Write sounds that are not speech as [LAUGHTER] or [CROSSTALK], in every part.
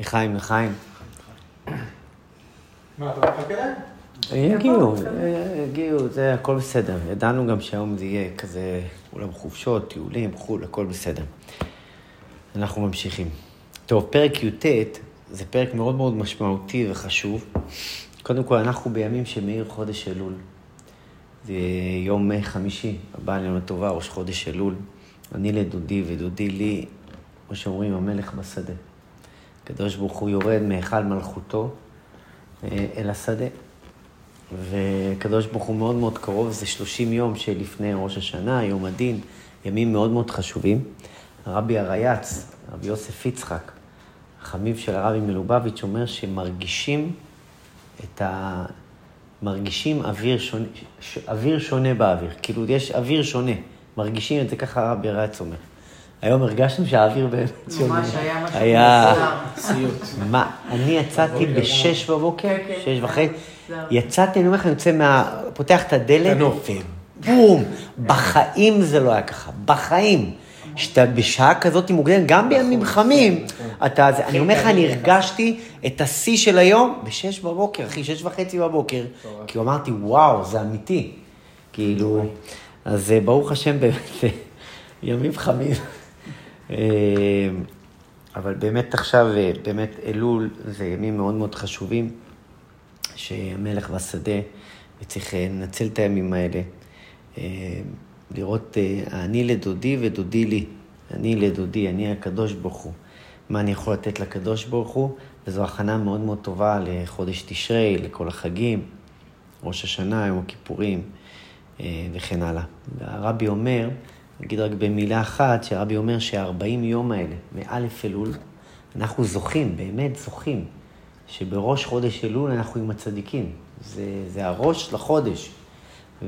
לחיים, לחיים. מה, אתה מחכה להם? יגיעו, אה, יגיעו, זה הכל בסדר. ידענו גם שהיום זה יהיה כזה אולם חופשות, טיולים, חו"ל, הכל בסדר. אנחנו ממשיכים. טוב, פרק י"ט זה פרק מאוד מאוד משמעותי וחשוב. קודם כל, אנחנו בימים שמאיר חודש אלול. זה יום חמישי, הבא עלינו לטובה, ראש חודש אלול. אני לדודי ודודי לי, כמו שאומרים, המלך בשדה. הקדוש ברוך הוא יורד מהיכל מלכותו אה, אל השדה. וקדוש ברוך הוא מאוד מאוד קרוב, זה 30 יום שלפני ראש השנה, יום הדין, ימים מאוד מאוד חשובים. הרבי הרייץ, רבי יוסף יצחק, החמיב של הרבי מלובביץ', אומר שמרגישים את ה... מרגישים אוויר שונה, ש... אוויר שונה באוויר. כאילו, יש אוויר שונה. מרגישים את זה ככה הרבי הרייץ אומר. היום הרגשתם שהאוויר באמת שונה. ממש היה משהו היה... סיוט. מה, אני יצאתי בשש בבוקר, כן, כן. שש וחצי. יצאתי, אני אומר לך, אני יוצא מה... פותח את הדלת. ובום, בחיים זה לא היה ככה, בחיים. שאתה בשעה כזאת מוקדמת, גם בימים חמים, אתה, זה- אני אומר לך, אני הרגשתי את השיא של היום בשש בבוקר, אחי, שש וחצי בבוקר, כי אמרתי, וואו, זה אמיתי. כאילו, אז אה, ברוך השם, באמת, [LAUGHS] ימים חמים. אה, אבל באמת עכשיו, אה, באמת אלול זה ימים מאוד מאוד חשובים, שהמלך בשדה, וצריך אה, לנצל את הימים האלה. לראות, אני לדודי ודודי לי. אני לדודי, אני הקדוש ברוך הוא. מה אני יכול לתת לקדוש ברוך הוא? וזו הכנה מאוד מאוד טובה לחודש תשרי, לכל החגים, ראש השנה, יום הכיפורים וכן הלאה. והרבי אומר, נגיד רק במילה אחת, שהרבי אומר שהארבעים יום האלה, מאלף אלול, אנחנו זוכים, באמת זוכים, שבראש חודש אלול אנחנו עם הצדיקים. זה, זה הראש לחודש.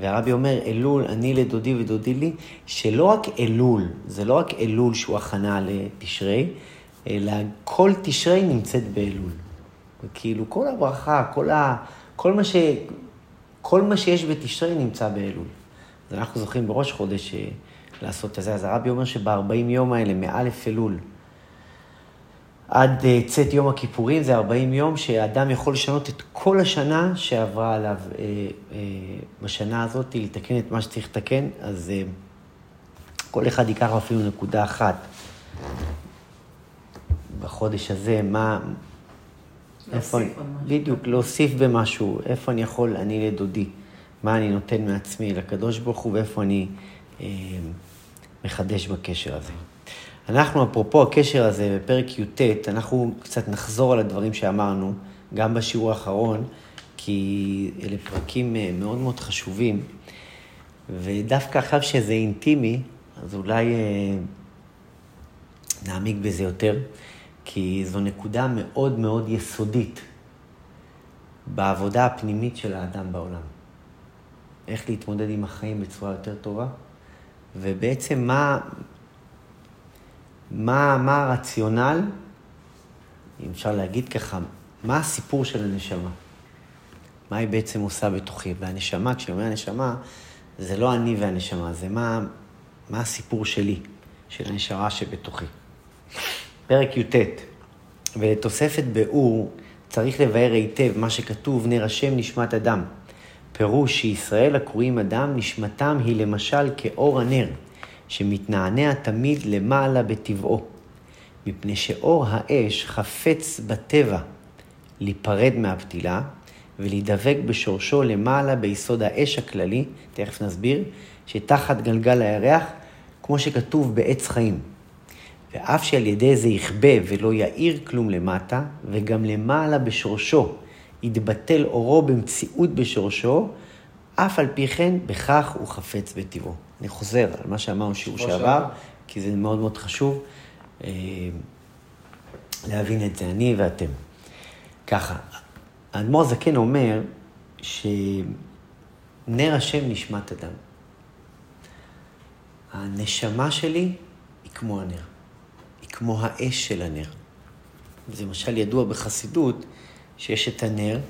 והרבי אומר, אלול, אני לדודי ודודי לי, שלא רק אלול, זה לא רק אלול שהוא הכנה לתשרי, אלא כל תשרי נמצאת באלול. וכאילו כל הברכה, כל, ה, כל, מה ש, כל מה שיש בתשרי נמצא באלול. אז אנחנו זוכים בראש חודש אה, לעשות את זה. אז הרבי אומר שב-40 יום האלה, מאלף אלול, עד אה, צאת יום הכיפורים, זה 40 יום שאדם יכול לשנות את כל השנה שעברה עליו אה, אה, בשנה הזאת, לתקן את מה שצריך לתקן, אז אה, כל אחד ייקח אפילו נקודה אחת בחודש הזה, מה... איפה אני. בדיוק, להוסיף במשהו, איפה אני יכול, אני לדודי, מה אני נותן מעצמי לקדוש ברוך הוא ואיפה אני אה, מחדש בקשר הזה. אנחנו, אפרופו הקשר הזה, בפרק י"ט, אנחנו קצת נחזור על הדברים שאמרנו, גם בשיעור האחרון, כי אלה פרקים אה, מאוד מאוד חשובים, ודווקא עכשיו שזה אינטימי, אז אולי אה, נעמיק בזה יותר, כי זו נקודה מאוד מאוד יסודית בעבודה הפנימית של האדם בעולם. איך להתמודד עם החיים בצורה יותר טובה, ובעצם מה, מה, מה הרציונל, אם אפשר להגיד ככה, מה הסיפור של הנשמה? מה היא בעצם עושה בתוכי? והנשמה, כשאני אומר הנשמה, זה לא אני והנשמה, זה מה, מה הסיפור שלי, של הנשמה שבתוכי. פרק י"ט, ולתוספת באור צריך לבאר היטב מה שכתוב, נר השם נשמת אדם. פירוש שישראל הקרואים אדם, נשמתם היא למשל כאור הנר, שמתנענע תמיד למעלה בטבעו. מפני שאור האש חפץ בטבע להיפרד מהפתילה ולהידבק בשורשו למעלה ביסוד האש הכללי, תכף נסביר, שתחת גלגל הירח, כמו שכתוב בעץ חיים. ואף שעל ידי זה יכבה ולא יאיר כלום למטה, וגם למעלה בשורשו יתבטל אורו במציאות בשורשו, אף על פי כן בכך הוא חפץ בטבעו. אני חוזר על מה שאמרנו שיעור שעבר. כי זה מאוד מאוד חשוב אה, להבין את זה, אני ואתם. ככה, האדמו"ר זקן אומר שנר השם נשמת אדם. הנשמה שלי היא כמו הנר, היא כמו האש של הנר. זה למשל ידוע בחסידות שיש את הנר.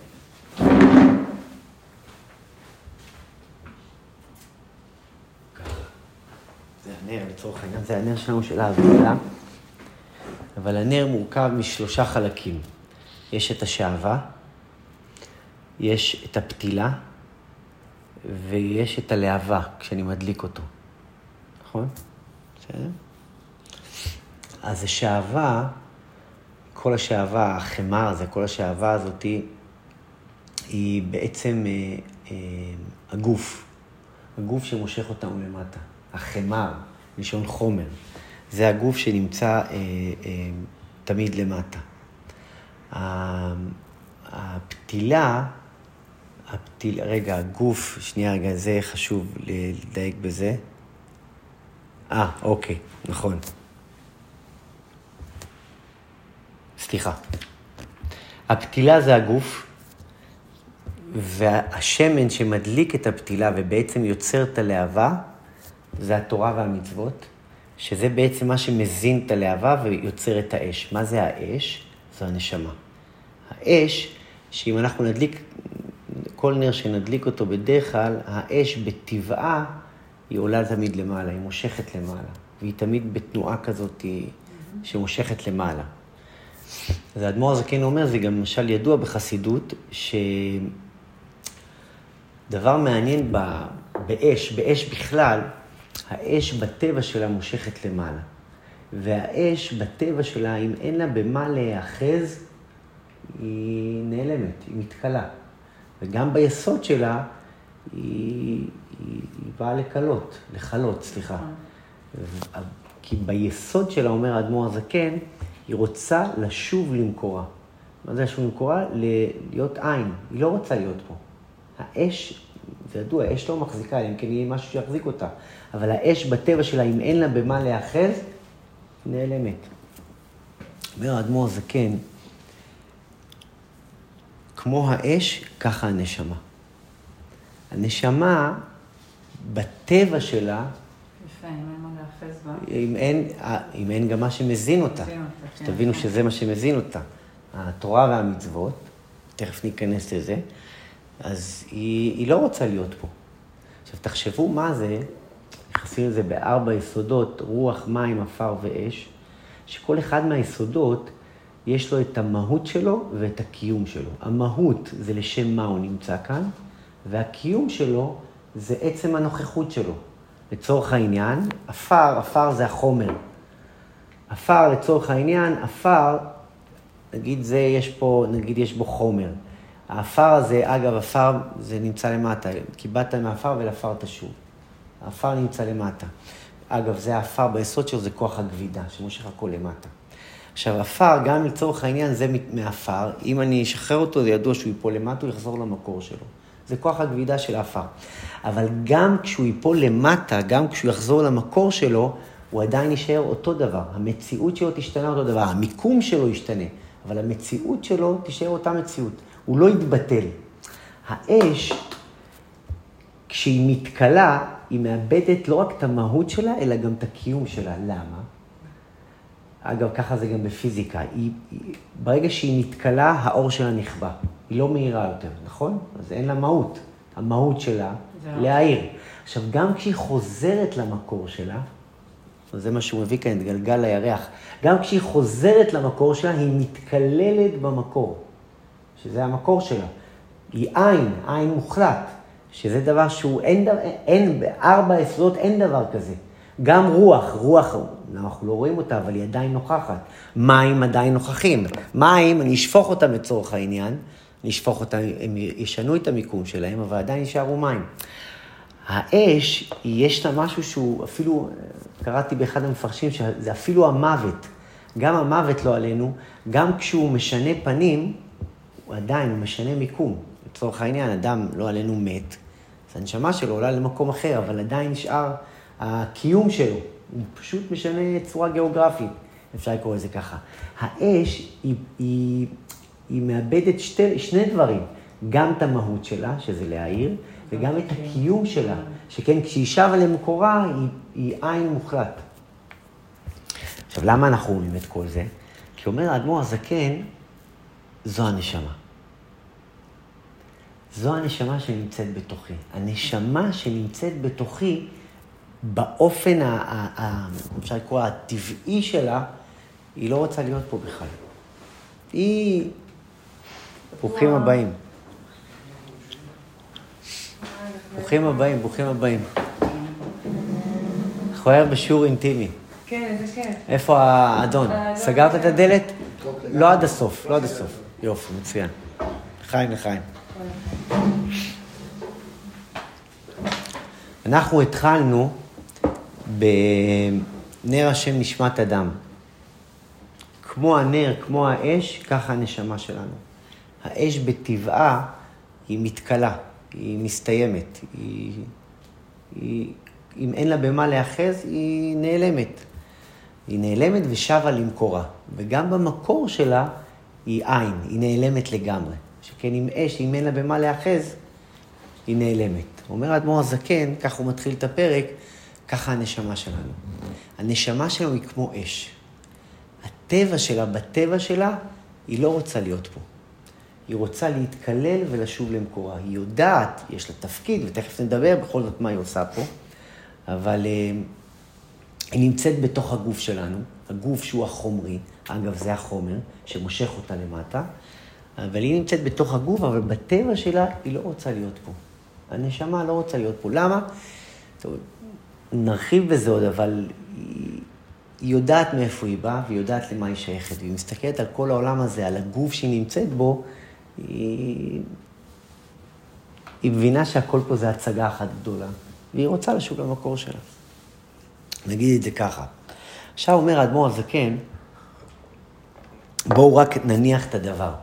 זה הנר, לצורך העניין, זה הנר שלנו של ההבדלה. אבל הנר מורכב משלושה חלקים. יש את השעווה, יש את הפתילה, ויש את הלהבה כשאני מדליק אותו. נכון? בסדר? אז השעווה, כל השעווה, החמר הזה, כל השעווה הזאת, היא בעצם אה, אה, הגוף. הגוף שמושך אותנו למטה. החמר, לשון חומר. זה הגוף שנמצא אה, אה, תמיד למטה. הפתילה, הפתיל, רגע, הגוף, שנייה רגע, זה חשוב לדייק בזה. אה, אוקיי, נכון. סליחה. הפתילה זה הגוף, והשמן שמדליק את הפתילה ובעצם יוצר את הלהבה, זה התורה והמצוות, שזה בעצם מה שמזין את הלהבה ויוצר את האש. מה זה האש? זו הנשמה. האש, שאם אנחנו נדליק, כל נר שנדליק אותו בדרך כלל, האש בטבעה היא עולה תמיד למעלה, היא מושכת למעלה, והיא תמיד בתנועה כזאת שמושכת למעלה. אז האדמו"ר הזקן אומר, זה גם למשל ידוע בחסידות, שדבר מעניין באש, באש בכלל, האש בטבע שלה מושכת למעלה. והאש בטבע שלה, אם אין לה במה להיאחז, היא נעלמת, היא מתכלה. וגם ביסוד שלה, היא, היא, היא באה לקלות, לכלות, סליחה. נכון. כי ביסוד שלה, אומר האדמו"ר הזקן, היא רוצה לשוב למקורה. מה זה לשוב למקורה? להיות עין. היא לא רוצה להיות פה. האש, זה ידוע, האש לא מחזיקה, אם כן יהיה משהו שיחזיק אותה. אבל האש בטבע שלה, אם אין לה במה להיאחז, היא נעלמת. אומר האדמו"ר הזקן, כמו האש, ככה הנשמה. הנשמה, בטבע שלה, אם אין, אה, אם אין גם מה שמזין אותה. שתבינו כן. שזה מה שמזין אותה. התורה והמצוות, תכף ניכנס לזה, אז היא, היא לא רוצה להיות פה. עכשיו, תחשבו מה זה, נכנסים לזה בארבע יסודות, רוח, מים, עפר ואש, שכל אחד מהיסודות, יש לו את המהות שלו ואת הקיום שלו. המהות זה לשם מה הוא נמצא כאן, והקיום שלו זה עצם הנוכחות שלו. לצורך העניין, עפר, עפר זה החומר. עפר לצורך העניין, עפר, נגיד זה, יש פה, נגיד יש בו חומר. העפר הזה, אגב, עפר זה נמצא למטה, קיבלת מעפר ולעפר תשוב. העפר נמצא למטה. אגב, זה העפר ביסוד שלו, זה כוח הגבידה, שמושך הכל למטה. עכשיו, עפר, גם לצורך העניין, זה מעפר. אם אני אשחרר אותו, זה ידוע שהוא ייפול למטה, הוא יחזור למקור שלו. זה כוח הגבידה של העפר. אבל גם כשהוא ייפול למטה, גם כשהוא יחזור למקור שלו, הוא עדיין יישאר אותו דבר. המציאות שלו תשתנה אותו דבר, המיקום שלו ישתנה, אבל המציאות שלו תישאר אותה מציאות. הוא לא יתבטל. האש, כשהיא מתכלה, היא מאבדת לא רק את המהות שלה, אלא גם את הקיום שלה. למה? אגב, ככה זה גם בפיזיקה. היא, היא, ברגע שהיא מתכלה, האור שלה נכבה. היא לא מהירה יותר, נכון? אז אין לה מהות. המהות שלה, להעיר. עכשיו, גם כשהיא חוזרת למקור שלה, זה מה שהוא מביא כאן, את גלגל הירח, גם כשהיא חוזרת למקור שלה, היא מתקללת במקור, שזה המקור שלה. היא עין, עין מוחלט, שזה דבר שהוא, אין, אין, בארבע היסודות אין דבר כזה. גם רוח, רוח, אנחנו לא רואים אותה, אבל היא עדיין נוכחת. מים עדיין נוכחים. מים, אני אשפוך אותם לצורך העניין, אני אשפוך אותם, הם ישנו את המיקום שלהם, אבל עדיין יישארו מים. האש, יש לה משהו שהוא אפילו, קראתי באחד המפרשים, שזה אפילו המוות. גם המוות לא עלינו, גם כשהוא משנה פנים, הוא עדיין משנה מיקום. לצורך העניין, אדם לא עלינו מת, אז הנשמה שלו עולה למקום אחר, אבל עדיין נשאר הקיום שלו. הוא פשוט משנה צורה גיאוגרפית, אפשר לקרוא לזה ככה. האש, היא, היא, היא מאבדת שתי, שני דברים, גם את המהות שלה, שזה להעיר, וגם את הקיום שלה, שכן כשהיא שבה למקורה, היא, היא עין מוחלט. עכשיו, למה אנחנו אומרים את כל זה? כי אומר האדמו"ר הזקן, זו הנשמה. זו הנשמה שנמצאת בתוכי. הנשמה שנמצאת בתוכי, באופן, ה, ה, ה, אפשר לקרוא, הטבעי שלה, היא לא רוצה להיות פה בכלל. היא... ברוכים הבאים. ברוכים הבאים, ברוכים הבאים. אנחנו היום בשיעור אינטימי. כן, איזה כיף. איפה האדון? האדון. סגרת את הדלת? לא עד הסוף, לא עד הסוף. יופי, מצוין. לחיים, לחיים. אנחנו התחלנו בנר השם נשמת אדם. כמו הנר, כמו האש, ככה הנשמה שלנו. האש בטבעה היא מתכלה, היא מסתיימת. היא, היא, אם אין לה במה להיאחז, היא נעלמת. היא נעלמת ושבה למקורה. וגם במקור שלה היא עין, היא נעלמת לגמרי. שכן עם אש, אם אין לה במה להיאחז, היא נעלמת. אומר האדמו"ר הזקן, כך הוא מתחיל את הפרק, ככה הנשמה שלנו. הנשמה שלנו היא כמו אש. הטבע שלה, בטבע שלה, היא לא רוצה להיות פה. היא רוצה להתקלל ולשוב למקורה. היא יודעת, יש לה תפקיד, ותכף נדבר בכל זאת מה היא עושה פה, אבל אה, היא נמצאת בתוך הגוף שלנו, הגוף שהוא החומרי, אגב, זה החומר שמושך אותה למטה, אבל היא נמצאת בתוך הגוף, אבל בטבע שלה היא לא רוצה להיות פה. הנשמה לא רוצה להיות פה. למה? טוב, נרחיב בזה עוד, אבל היא, היא יודעת מאיפה היא באה, והיא יודעת למה היא שייכת, והיא מסתכלת על כל העולם הזה, על הגוף שהיא נמצאת בו, היא, היא מבינה שהכל פה זה הצגה אחת גדולה, והיא רוצה לשוב למקור שלה. נגיד את זה ככה. עכשיו אומר האדמו"ר הזקן, בואו רק נניח את הדבר.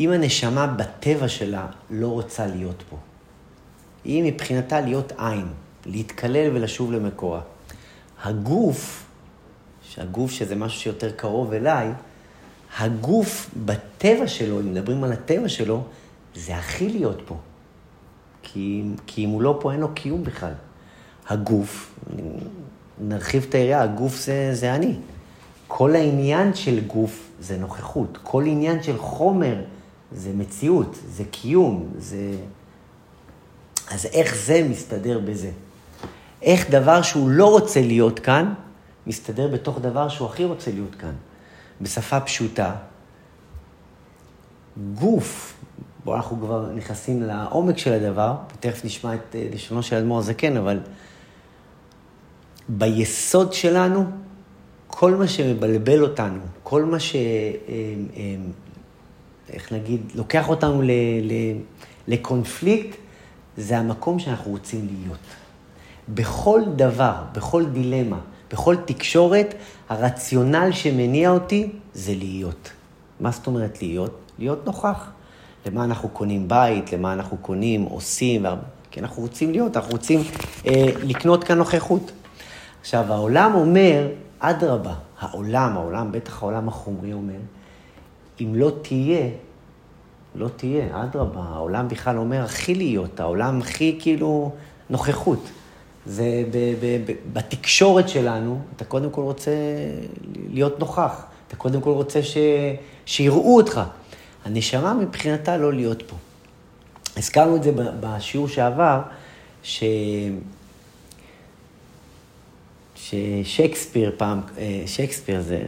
אם הנשמה בטבע שלה לא רוצה להיות פה, היא מבחינתה להיות עין, להתקלל ולשוב למקורה. הגוף, שהגוף שזה משהו שיותר קרוב אליי, הגוף בטבע שלו, אם מדברים על הטבע שלו, זה הכי להיות פה. כי, כי אם הוא לא פה, אין לו קיום בכלל. הגוף, נרחיב את היריעה, הגוף זה, זה אני. כל העניין של גוף זה נוכחות. כל עניין של חומר זה מציאות, זה קיום, זה... אז איך זה מסתדר בזה? איך דבר שהוא לא רוצה להיות כאן, מסתדר בתוך דבר שהוא הכי רוצה להיות כאן. בשפה פשוטה, גוף, בואו אנחנו כבר נכנסים לעומק של הדבר, ותכף נשמע את אה, לשונו של אדמו"ר הזקן, אבל ביסוד שלנו, כל מה שמבלבל אותנו, כל מה ש... אה, אה, איך נגיד, לוקח אותנו ל, ל, לקונפליקט, זה המקום שאנחנו רוצים להיות. בכל דבר, בכל דילמה, בכל תקשורת, הרציונל שמניע אותי זה להיות. מה זאת אומרת להיות? להיות נוכח. למה אנחנו קונים בית, למה אנחנו קונים, עושים, כי אנחנו רוצים להיות, אנחנו רוצים אה, לקנות כאן נוכחות. עכשיו, העולם אומר, אדרבה, העולם, העולם, בטח העולם החומרי אומר, אם לא תהיה, לא תהיה, אדרבה, העולם בכלל אומר הכי להיות, העולם הכי כאילו נוכחות. זה ב, ב, ב, בתקשורת שלנו, אתה קודם כל רוצה להיות נוכח, אתה קודם כל רוצה ש, שיראו אותך. הנשמה מבחינתה לא להיות פה. הזכרנו את זה בשיעור שעבר, ש... ששייקספיר פעם, אה, שייקספיר זה,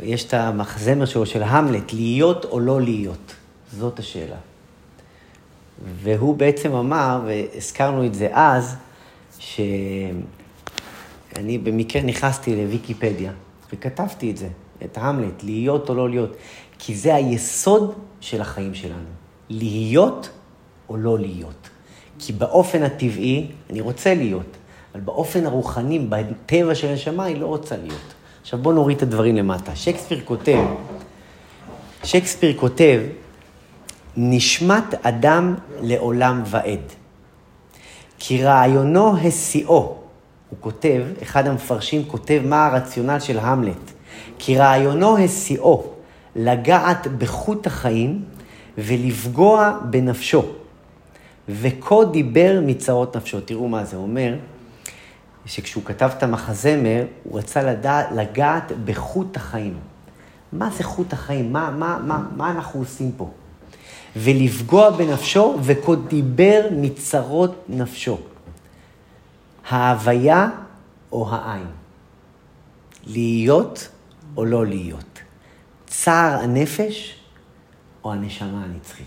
יש את המחזמר שלו של המלט, להיות או לא להיות, זאת השאלה. והוא בעצם אמר, והזכרנו את זה אז, שאני במקרה נכנסתי לוויקיפדיה וכתבתי את זה, את המלט, להיות או לא להיות, כי זה היסוד של החיים שלנו, להיות או לא להיות. כי באופן הטבעי, אני רוצה להיות, אבל באופן הרוחני, בטבע של הנשמה, היא לא רוצה להיות. עכשיו בואו נוריד את הדברים למטה. שייקספיר כותב, שייקספיר כותב, נשמת אדם לעולם ועד. כי רעיונו השיאו, הוא כותב, אחד המפרשים כותב מה הרציונל של המלט. כי רעיונו השיאו, לגעת בחוט החיים ולפגוע בנפשו. וכה דיבר מצרות נפשו. תראו מה זה אומר, שכשהוא כתב את המחזמר, הוא רצה לדע, לגעת בחוט החיים. מה זה חוט החיים? מה, מה, מה, מה אנחנו עושים פה? ולפגוע בנפשו, וכה דיבר מצרות נפשו. ההוויה או העין. להיות או לא להיות? צער הנפש או הנשמה הנצחית?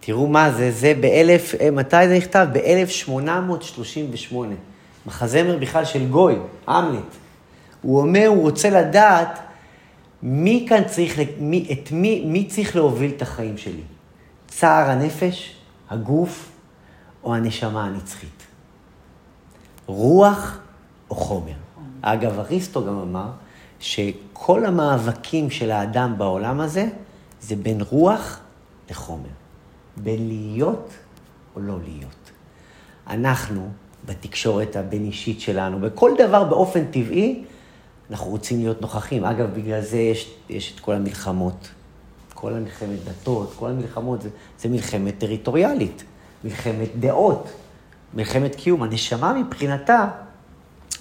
תראו מה זה, זה באלף, אה, מתי זה נכתב? ב-1838. מחזמר בכלל של גוי, המלט. הוא אומר, הוא רוצה לדעת מי כאן צריך, מי, את מי, מי צריך להוביל את החיים שלי? צער הנפש, הגוף או הנשמה הנצחית? רוח או חומר? אגב, אריסטו גם אמר שכל המאבקים של האדם בעולם הזה זה בין רוח לחומר. בין להיות או לא להיות. אנחנו, בתקשורת הבין-אישית שלנו, בכל דבר באופן טבעי, אנחנו רוצים להיות נוכחים. אגב, בגלל זה יש, יש את כל המלחמות, כל המלחמת דתות, כל המלחמות, זה, זה מלחמת טריטוריאלית, מלחמת דעות, מלחמת קיום. הנשמה מבחינתה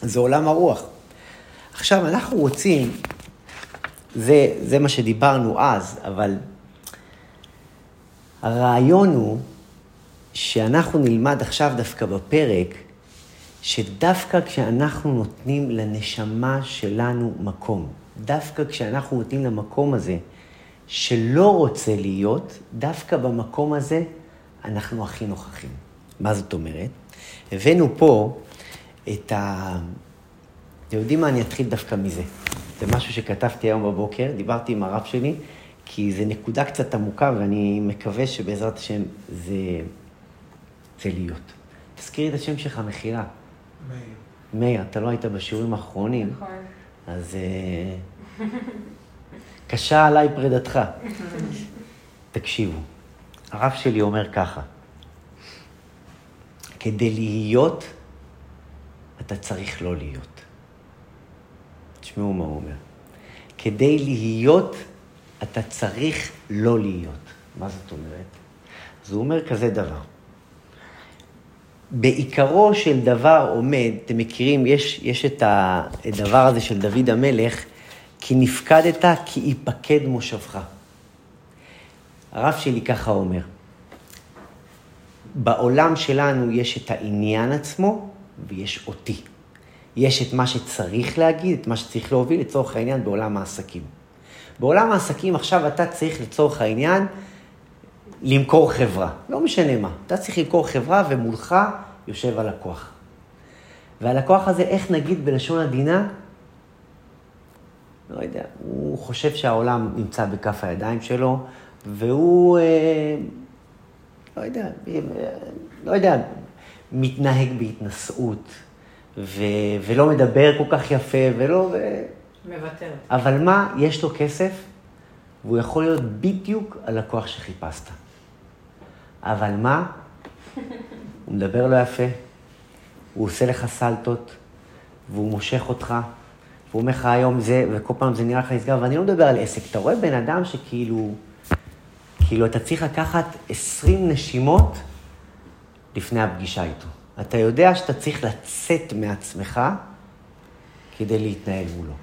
זה עולם הרוח. עכשיו, אנחנו רוצים, זה, זה מה שדיברנו אז, אבל הרעיון הוא שאנחנו נלמד עכשיו דווקא בפרק, שדווקא כשאנחנו נותנים לנשמה שלנו מקום, דווקא כשאנחנו נותנים למקום הזה שלא רוצה להיות, דווקא במקום הזה אנחנו הכי נוכחים. מה זאת אומרת? הבאנו פה את ה... אתם יודעים מה? אני אתחיל דווקא מזה. זה משהו שכתבתי היום בבוקר, דיברתי עם הרב שלי, כי זו נקודה קצת עמוקה, ואני מקווה שבעזרת השם זה, זה להיות. תזכירי את השם שלך, מכירה. מאיר. מאיר, אתה לא היית בשיעורים האחרונים, נכון. אז אה, קשה עליי פרידתך. תקשיבו, הרב שלי אומר ככה, כדי להיות, אתה צריך לא להיות. תשמעו מה הוא אומר. כדי להיות, אתה צריך לא להיות. מה זאת אומרת? אז הוא אומר כזה דבר. בעיקרו של דבר עומד, אתם מכירים, יש, יש את הדבר הזה של דוד המלך, כי נפקדת, כי ייפקד מושבך. הרב שלי ככה אומר, בעולם שלנו יש את העניין עצמו ויש אותי. יש את מה שצריך להגיד, את מה שצריך להוביל, לצורך העניין, בעולם העסקים. בעולם העסקים עכשיו אתה צריך לצורך העניין למכור חברה, לא משנה מה. אתה צריך למכור חברה ומולך יושב הלקוח. והלקוח הזה, איך נגיד בלשון עדינה? לא יודע, הוא חושב שהעולם נמצא בכף הידיים שלו, והוא, אה, לא יודע, אה, לא יודע, מתנהג בהתנשאות, ו, ולא מדבר כל כך יפה, ולא... ו... מוותר. אבל מה, יש לו כסף, והוא יכול להיות בדיוק הלקוח שחיפשת. אבל מה? הוא מדבר לא יפה, הוא עושה לך סלטות, והוא מושך אותך, והוא אומר לך היום זה, וכל פעם זה נראה לך נסגר, ואני לא מדבר על עסק. אתה רואה בן אדם שכאילו, כאילו אתה צריך לקחת 20 נשימות לפני הפגישה איתו. אתה יודע שאתה צריך לצאת מעצמך כדי להתנהל מולו.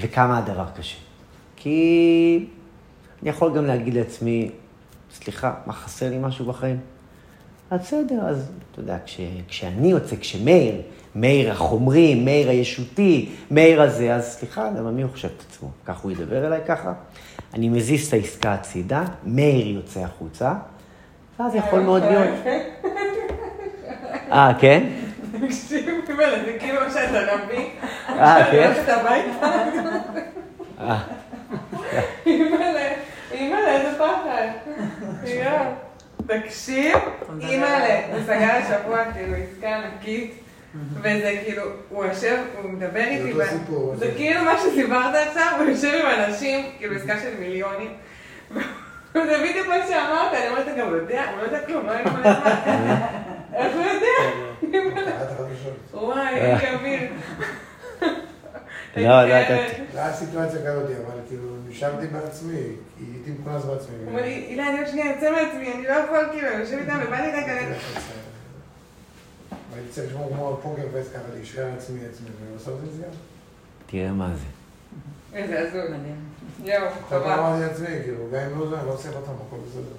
וכמה הדבר קשה. כי אני יכול גם להגיד לעצמי, סליחה, מה חסר לי משהו בחיים? אז בסדר, אז אתה יודע, כש, כשאני יוצא, כשמאיר, מאיר החומרי, מאיר הישותי, מאיר הזה, אז סליחה, למה מי הוא חושב את עצמו? ככה הוא ידבר אליי ככה? אני מזיז את העסקה הצידה, מאיר יוצא החוצה, ואז יכול מאוד להיות... אה, כן? תקשיב, זה כאילו שאתה נביא. אה, כן? [LAUGHS] אה, אימא'לה, איזה פחד. יואו. תקשיב, אימא'לה, הוא סגר השבוע כאילו עסקה ענקית, וזה כאילו, הוא יושב, הוא מדבר איתי, זה כאילו מה שסיפרת עכשיו, הוא יושב עם אנשים, כאילו עסקה של מיליונים. [LAUGHS] זה בדיוק מה שאמרת, אני אומרת, גם הוא יודע, הוא לא יודע כלום, לא לדעת. [LAUGHS] איך הוא יודע? [LAUGHS] וואי, איזה אוויר. לא, לא ידעתי. לא היה סיטואציה כזאת, אבל כאילו, נשארתי בעצמי, כי הייתי מכונס בעצמי. הוא אומר לי, הילה, אני עוד שנייה יוצא מעצמי, אני לא יכול, כאילו, אני יושב איתם ובא לי רגע... והייתי צריך לשמור כמו פוקר פייס ככה, להישאר עצמי עצמי, ובסוף זה נסגר. תראה מה זה. איזה הזוי. יואו, כל פעם טובה. אמרתי לעצמי, כאילו, גם אם לא זה, אני לא צריך אותם, הכל בסדר.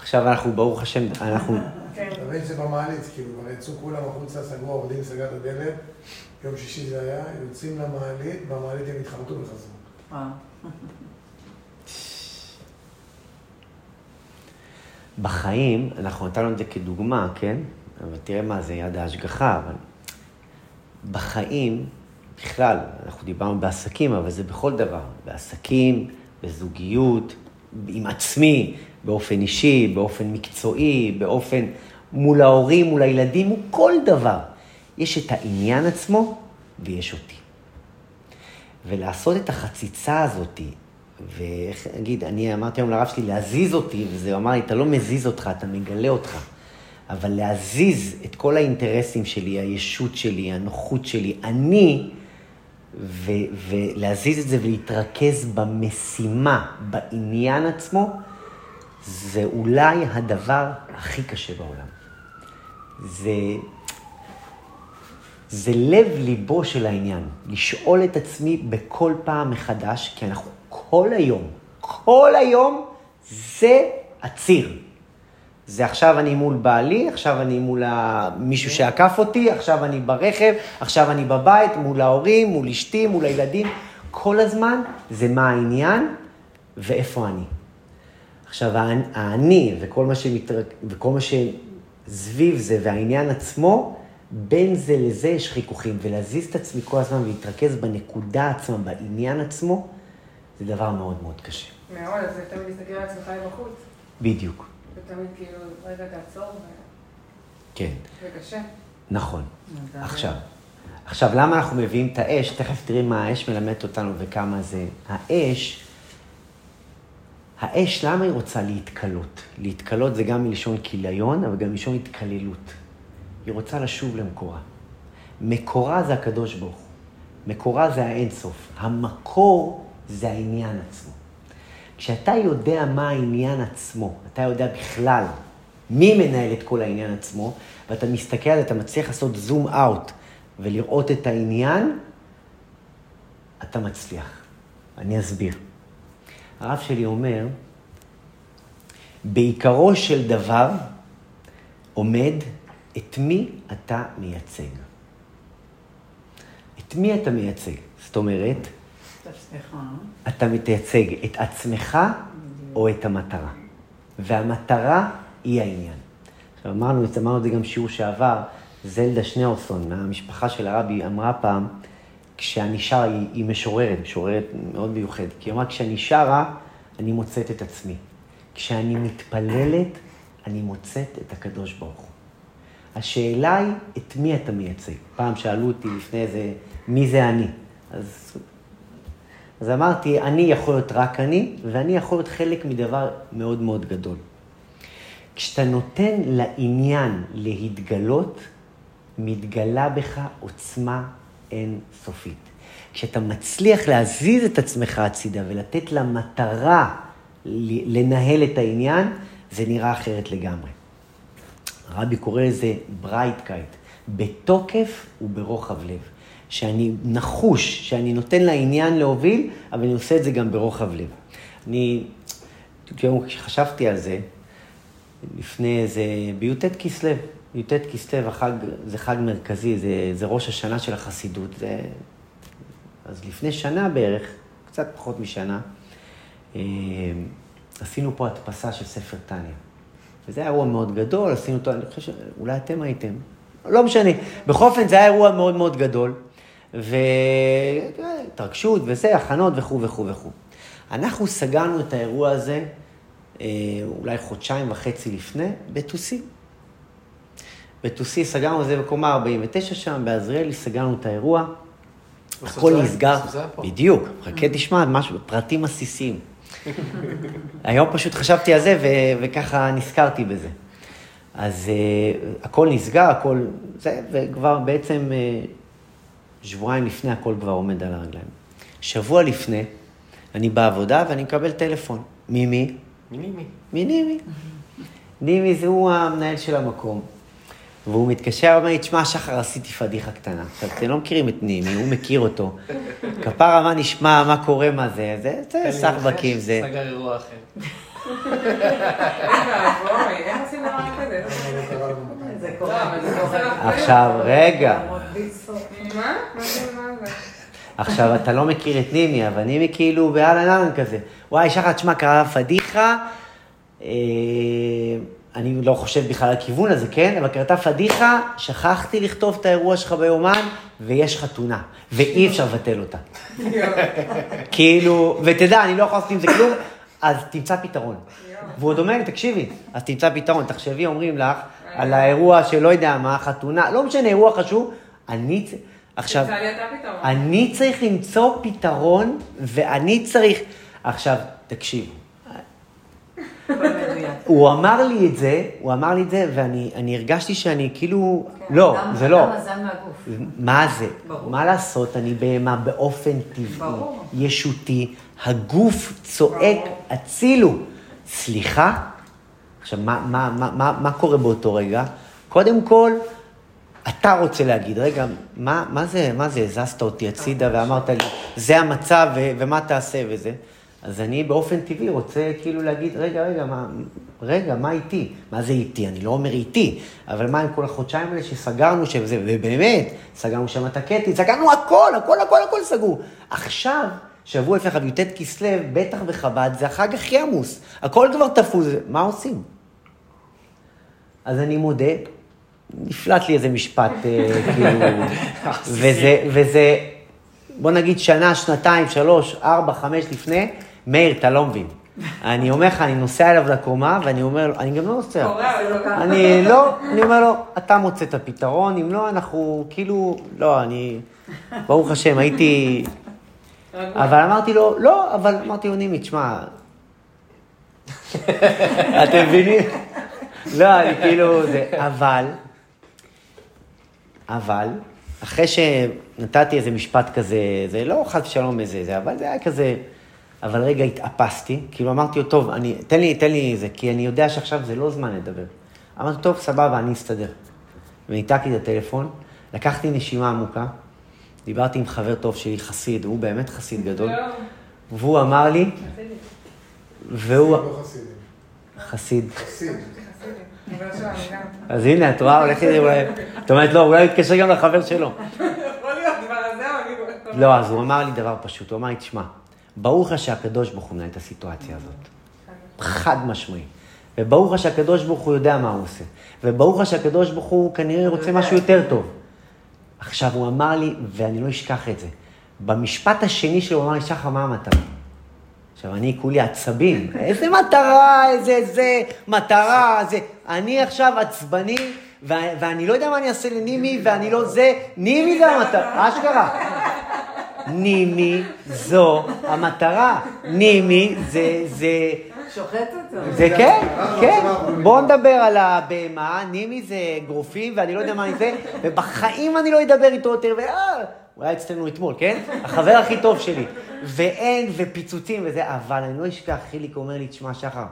עכשיו אנחנו, ברוך השם, אנחנו כן. שזה במעלית, כאילו, כבר יצאו כולם החוצה, סגרו העובדים, סגר את הדלת, יום שישי זה היה, יוצאים למעלית, במעלית הם התחרטו וחזרו. וואו. בחיים, אנחנו נתנו את זה כדוגמה, כן? אבל תראה מה זה יד ההשגחה, אבל בחיים, בכלל, אנחנו דיברנו בעסקים, אבל זה בכל דבר. בעסקים, בזוגיות, עם עצמי, באופן אישי, באופן מקצועי, באופן מול ההורים, מול הילדים, מול כל דבר. יש את העניין עצמו ויש אותי. ולעשות את החציצה הזאתי, ואיך נגיד, אני אמרתי היום לרב שלי להזיז אותי, וזה הוא אמר לי, אתה לא מזיז אותך, אתה מגלה אותך. אבל להזיז את כל האינטרסים שלי, הישות שלי, הנוחות שלי, אני, ו- ולהזיז את זה ולהתרכז במשימה, בעניין עצמו, זה אולי הדבר הכי קשה בעולם. זה, זה לב ליבו של העניין, לשאול את עצמי בכל פעם מחדש, כי אנחנו כל היום, כל היום זה הציר. זה עכשיו אני מול בעלי, עכשיו אני מול מישהו שעקף אותי, עכשיו אני ברכב, עכשיו אני בבית, מול ההורים, מול אשתי, מול הילדים. כל הזמן זה מה העניין ואיפה אני. עכשיו, האני- וכל מה, שמתר... וכל מה שסביב זה והעניין עצמו, בין זה לזה יש חיכוכים, ולהזיז את עצמי כל הזמן ולהתרכז בנקודה עצמה, בעניין עצמו, זה דבר מאוד מאוד קשה. מאוד, אז אתה מסתכל על עצמך מבחוץ. בדיוק, ותמיד כאילו, רגע תעצור, ו- כן, זה קשה. נכון. עכשיו, עכשיו, למה אנחנו מביאים את האש? תכף תראי מה האש מלמדת אותנו וכמה זה. האש, האש, למה היא רוצה להתקלות? להתקלות זה גם מלשון כיליון, אבל גם מלשון התקללות. היא רוצה לשוב למקורה. מקורה זה הקדוש ברוך הוא. מקורה זה האינסוף. המקור זה העניין עצמו. כשאתה יודע מה העניין עצמו, אתה יודע בכלל מי מנהל את כל העניין עצמו, ואתה מסתכל אתה מצליח לעשות זום אאוט ולראות את העניין, אתה מצליח. אני אסביר. הרב שלי אומר, בעיקרו של דבר עומד את מי אתה מייצג. את מי אתה מייצג? זאת אומרת. אתה מתייצג את עצמך או את המטרה. והמטרה היא העניין. עכשיו אמרנו, אמרנו את זה גם שיעור שעבר, זלדה שניאורסון, מהמשפחה של הרבי, אמרה פעם, כשאני שרה, היא, היא משוררת, משוררת מאוד מיוחדת, כי היא אמרה, כשאני שרה, אני מוצאת את עצמי. כשאני מתפללת, אני מוצאת את הקדוש ברוך הוא. השאלה היא, את מי אתה מייצג? פעם שאלו אותי לפני איזה, מי זה אני? אז אז אמרתי, אני יכול להיות רק אני, ואני יכול להיות חלק מדבר מאוד מאוד גדול. כשאתה נותן לעניין להתגלות, מתגלה בך עוצמה אינסופית. כשאתה מצליח להזיז את עצמך הצידה ולתת למטרה ל- לנהל את העניין, זה נראה אחרת לגמרי. הרבי קורא לזה ברייטקייט, בתוקף וברוחב לב. שאני נחוש, שאני נותן לעניין להוביל, אבל אני עושה את זה גם ברוחב לב. אני, כשחשבתי על זה, לפני איזה, בי"ט כסלו, י"ט כסלו, החג, זה חג מרכזי, זה, זה ראש השנה של החסידות. זה, אז לפני שנה בערך, קצת פחות משנה, אה, עשינו פה הדפסה של ספר טניה. וזה היה אירוע מאוד גדול, עשינו אותו, אני חושב שאולי אתם הייתם, לא משנה. בכל אופן, זה היה אירוע מאוד מאוד גדול, והתרגשות וזה, הכנות וכו' וכו' וכו'. אנחנו סגרנו את האירוע הזה אה, אולי חודשיים וחצי לפני, בטוסי. בטוסי סגרנו את זה בקומה 49 שם, בעזריאלי סגרנו את האירוע. הכל? נסגר? בדיוק, חכה תשמע, משהו, פרטים עסיסיים. היום פשוט חשבתי על זה ו- וככה נזכרתי בזה. אז uh, הכל נסגר, הכל זה, וכבר בעצם uh, שבועיים לפני הכל כבר עומד על הרגליים. שבוע לפני, אני בעבודה ואני מקבל טלפון. ממי? מינימי. מנימי. נימי זה הוא המנהל של המקום. והוא מתקשר, אומר לי, תשמע, שחר, עשיתי פדיחה קטנה. עכשיו, אתם לא מכירים את נימי, הוא מכיר אותו. כפרה, מה נשמע, מה קורה, מה זה, זה, זה סחבקים, זה. סגר אירוע אחר. לא לא. עכשיו, רגע. עכשיו, אתה לא מכיר את נימי, אבל נימי כאילו באהלן אהלן כזה. וואי, שחר, תשמע, קרה פדיחה. אני לא חושב בכלל על הכיוון הזה, כן? אבל קרתה פדיחה, שכחתי לכתוב את האירוע שלך ביומן, ויש חתונה, ואי אפשר לבטל אותה. [LAUGHS] כאילו, ותדע, אני לא יכול לעשות עם זה כלום, אז תמצא פתרון. והוא עוד אומר לי, תקשיבי, אז תמצא פתרון. תחשבי, אומרים לך, על האירוע שלא יודע מה, חתונה, לא משנה, אירוע חשוב, אני... עכשיו. אני צריך למצוא פתרון, ואני צריך... עכשיו, תקשיב. [LAUGHS] הוא אמר לי את זה, הוא אמר לי את זה, ואני אני הרגשתי שאני כאילו... לא, גם- זה לא. גם מזל מהגוף. מה זה? ברור. מה לעשות? אני בהמה באופן טבעי. ישותי, הגוף צועק. הצילו. סליחה? עכשיו, מה, מה, מה, מה, מה קורה באותו רגע? קודם כל, אתה רוצה להגיד, רגע, מה, מה זה, מה זה, הזזת אותי הצידה ואמרת לי, זה המצב ו- ומה תעשה וזה. אז אני באופן טבעי רוצה כאילו להגיד, רגע, רגע, מה, רגע, מה איתי? מה זה איתי? אני לא אומר איתי, אבל מה עם כל החודשיים האלה שסגרנו שם זה, ובאמת, סגרנו שם את הקטי, סגרנו הכל, הכל, הכל, הכל סגור. עכשיו, שבוע לפני חג י"ט כסלו, בטח בחב"ד, זה החג הכי עמוס, הכל כבר תפוס, מה עושים? אז אני מודה, נפלט לי איזה משפט, אה, כאילו, [LAUGHS] וזה, וזה, בוא נגיד שנה, שנתיים, שלוש, ארבע, חמש לפני, מאיר, אתה לא מבין. אני אומר לך, אני נוסע אליו לקומה, ואני אומר לו, אני גם לא נוסע. לא. אני לא, אני אומר לו, אתה מוצא את הפתרון, אם לא, אנחנו כאילו, לא, אני, ברוך השם, הייתי. אבל אמרתי לו, לא, אבל אמרתי לו, נימי, תשמע, [LAUGHS] אתם מבינים? לא, אני כאילו, זה, אבל, אבל, אחרי שנתתי איזה משפט כזה, זה לא חס ושלום איזה, זה, אבל זה היה כזה, אבל רגע התאפסתי, כאילו אמרתי לו, טוב, אני, תן לי, תן לי זה, כי אני יודע שעכשיו זה לא זמן לדבר. אמרתי, טוב, סבבה, אני אסתדר. וניתקתי את הטלפון, לקחתי נשימה עמוקה, דיברתי עם חבר טוב שלי, חסיד, הוא באמת חסיד גדול, לא, והוא אמר לי, והוא, לא. חסיד. אז הנה, את רואה, הולכת, אולי, את אומרת, לא, אולי הוא יתקשר גם לחבר שלו. יכול להיות, אבל אני... לא, אז הוא אמר לי דבר פשוט, הוא אמר לי, תשמע, ברור לך שהקדוש ברוך הוא מנהל את הסיטואציה הזאת. חד משמעי. וברור לך שהקדוש ברוך הוא יודע מה הוא עושה. וברור לך שהקדוש ברוך הוא כנראה רוצה משהו יותר טוב. עכשיו, הוא אמר לי, ואני לא אשכח את זה, במשפט השני שלו הוא אמר לי, שחר, מה המטרה? עכשיו, אני כולי עצבים, איזה מטרה, איזה זה, מטרה, זה... אני עכשיו עצבני, ואני לא יודע מה אני אעשה לנימי, ואני לא זה, נימי זה המטרה, אשכרה. נימי זו המטרה. נימי זה, זה, שוחט אותו. זה כן, כן. בואו נדבר על הבהמה, נימי זה גרופים, ואני לא יודע מה אני זה, ובחיים אני לא אדבר איתו יותר. אה, הוא היה אצלנו אתמול, כן? החבר הכי טוב שלי. ואין, ופיצוצים וזה, אבל אני לא אשכח, חיליק אומר לי, תשמע, שחר,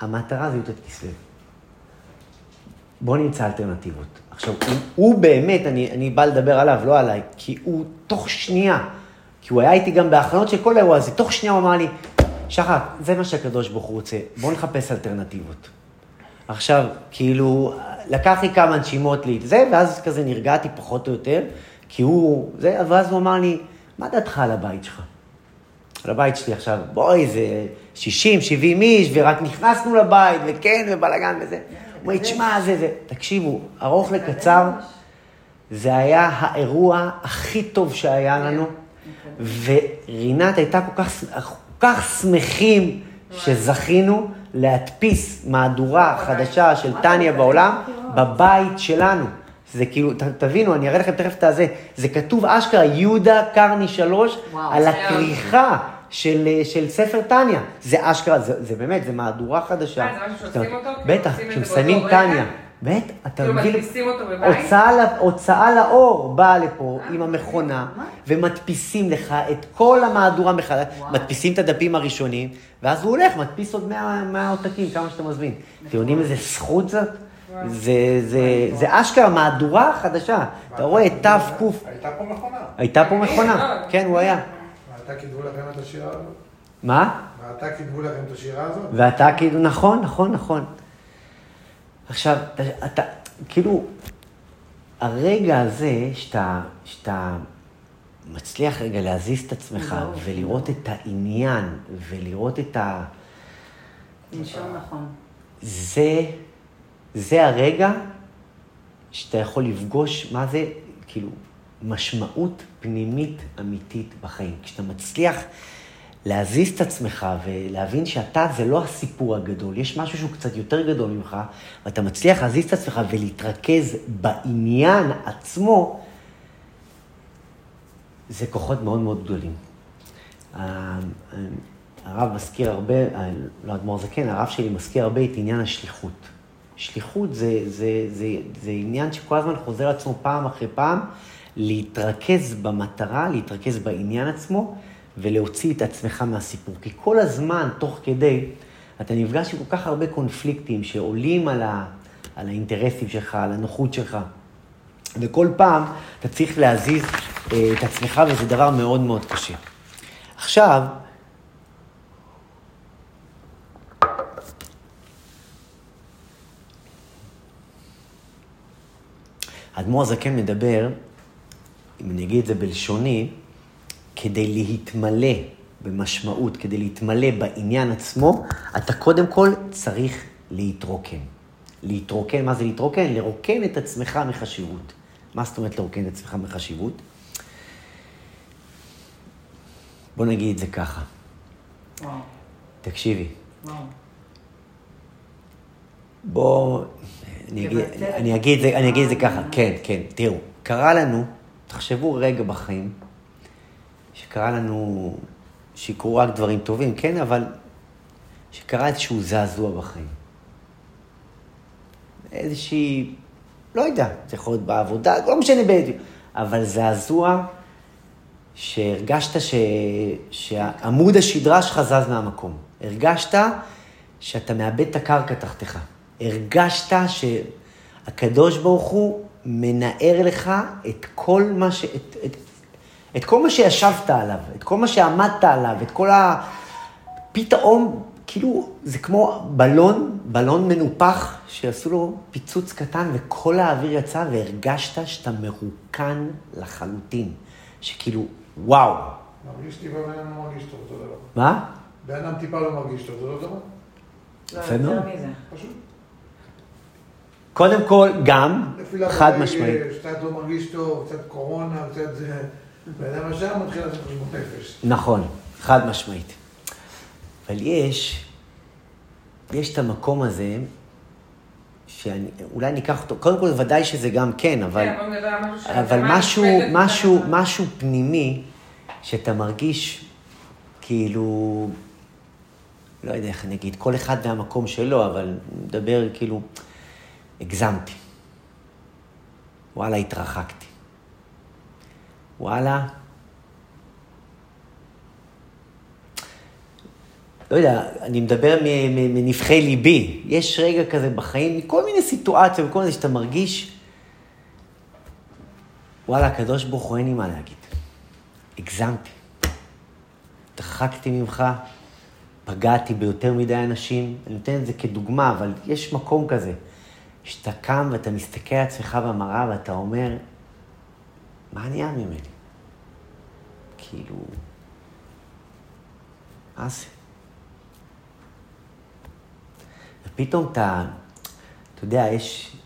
המטרה זה י"ט כסלו. בוא נמצא אלטרנטיבות. עכשיו, הוא, הוא באמת, אני, אני בא לדבר עליו, לא עליי, כי הוא תוך שנייה, כי הוא היה איתי גם בהכנות של כל האירוע הזה, תוך שנייה הוא אמר לי, שחר, זה מה שהקדוש ברוך הוא רוצה, בוא נחפש אלטרנטיבות. עכשיו, כאילו, לקח לי כמה נשימות לי את זה, ואז כזה נרגעתי פחות או יותר, כי הוא, זה, ואז הוא אמר לי, מה דעתך על הבית שלך? על הבית שלי עכשיו, בואי, זה 60, 70 איש, ורק נכנסנו לבית, וכן, ובלאגן וזה. אומר, תשמע, זה, זה. תקשיבו, ארוך לקצר, זה היה האירוע הכי טוב שהיה לנו, ורינת הייתה כל כך, כל כך שמחים שזכינו להדפיס מהדורה חדשה של טניה בעולם בבית שלנו. זה כאילו, ת, תבינו, אני אראה לכם תכף את הזה, זה כתוב אשכרה, יהודה קרני שלוש, וואו, על הכריכה של, של ספר טניה. זה אשכרה, זה, זה באמת, זה מהדורה חדשה. אה, זה משהו שעושים אותו? כאילו בטח, זה כשמסיימים? טניה. בטח, אתה כאילו מבין? מדפיסים אותו בבית? הוצאה, הוצאה לאור באה לפה עם המכונה, ומדפיסים לך את כל המהדורה מחדש. מדפיסים את הדפים הראשונים, ואז הוא הולך, מדפיס עוד 100 100 עותקים, כמה שאתה מזמין. אתם יודעים איזה זכות זאת? זה, זה, זה אשכרה מהדורה חדשה. אתה רואה, תק, הייתה פה מכונה. הייתה פה מכונה. כן, הוא היה. ואתה כתבו לכם את השיר הזה? מה? ואתה כתבו לכם את השירה הזאת? ואתה כאילו, נכון, נכון, נכון. עכשיו, אתה, אתה כאילו, הרגע הזה שאתה, שאתה מצליח רגע להזיז את עצמך ברור. ולראות את העניין ולראות את ה... לנשום נכון. זה, זה הרגע שאתה יכול לפגוש מה זה, כאילו, משמעות פנימית אמיתית בחיים. כשאתה מצליח להזיז את עצמך ולהבין שאתה זה לא הסיפור הגדול, יש משהו שהוא קצת יותר גדול ממך, ואתה מצליח להזיז את עצמך ולהתרכז בעניין עצמו, זה כוחות מאוד מאוד גדולים. הרב מזכיר הרבה, לא אדמו"ר זקן, הרב שלי מזכיר הרבה את עניין השליחות. שליחות זה, זה, זה, זה עניין שכל הזמן חוזר עצמו פעם אחרי פעם, להתרכז במטרה, להתרכז בעניין עצמו, ולהוציא את עצמך מהסיפור. כי כל הזמן, תוך כדי, אתה נפגש עם כל כך הרבה קונפליקטים שעולים על, ה, על האינטרסים שלך, על הנוחות שלך. וכל פעם אתה צריך להזיז אה, את עצמך, וזה דבר מאוד מאוד קשה. עכשיו, האדמו"ר הזקן מדבר, אם אני אגיד את זה בלשוני, כדי להתמלא במשמעות, כדי להתמלא בעניין עצמו, אתה קודם כל צריך להתרוקן. להתרוקן, מה זה להתרוקן? לרוקן את עצמך מחשיבות. מה זאת אומרת לרוקן את עצמך מחשיבות? בוא נגיד את זה ככה. וואו, תקשיבי, וואו. בוא, אני אגיד. אני אגיד, את זה, אני אגיד את זה ככה, כן, כן, תראו, קרה לנו, תחשבו רגע בחיים, שקרה לנו, שקרו רק דברים טובים, כן, אבל שקרה איזשהו זעזוע בחיים. איזושהי, לא יודע, זה יכול להיות בעבודה, לא משנה באיזה, אבל זעזוע שהרגשת ש... שעמוד השדרה שלך זז מהמקום. הרגשת שאתה מאבד את הקרקע תחתיך. הרגשת שהקדוש ברוך הוא מנער לך את כל מה ש... את, את, את כל מה שישבת עליו, את כל מה שעמדת עליו, את כל ה... פתאום, כאילו, זה כמו בלון, בלון מנופח, שעשו לו פיצוץ קטן וכל האוויר יצא, והרגשת שאתה מרוקן לחלוטין. שכאילו, וואו. מרגיש טיפה בן אדם לא מרגיש טוב, אותו דבר. מה? בן אדם טיפה לא מרגיש טוב, לא דבר? לא, יפה יותר מאוד. מזה. פשוט. קודם כל, גם, חד ברגל, משמעית. קצת לא מרגיש טוב, קצת קורונה, קצת זה... בן אדם ישר מתחיל לעשות חשבון נפש. נכון, חד משמעית. אבל יש, יש את המקום הזה, שאולי ניקח אותו, קודם כל ודאי שזה גם כן, אבל, כן, אבל מה משהו, משהו. משהו פנימי, שאתה מרגיש כאילו, לא יודע איך אני אגיד, כל אחד מהמקום שלו, אבל מדבר כאילו, הגזמתי. וואלה, התרחקתי. וואלה, לא יודע, אני מדבר מנבחי ליבי. יש רגע כזה בחיים, מכל מיני סיטואציות, וכל מיני שאתה מרגיש, וואלה, הקדוש ברוך הוא, אין לי מה להגיד. הגזמתי. התרחקתי ממך, פגעתי ביותר מדי אנשים. אני נותן את זה כדוגמה, אבל יש מקום כזה, שאתה קם ואתה מסתכל על עצמך במראה ואתה אומר, מה נהיה ממני? כאילו, מה זה? ופתאום אתה, אתה יודע, יש,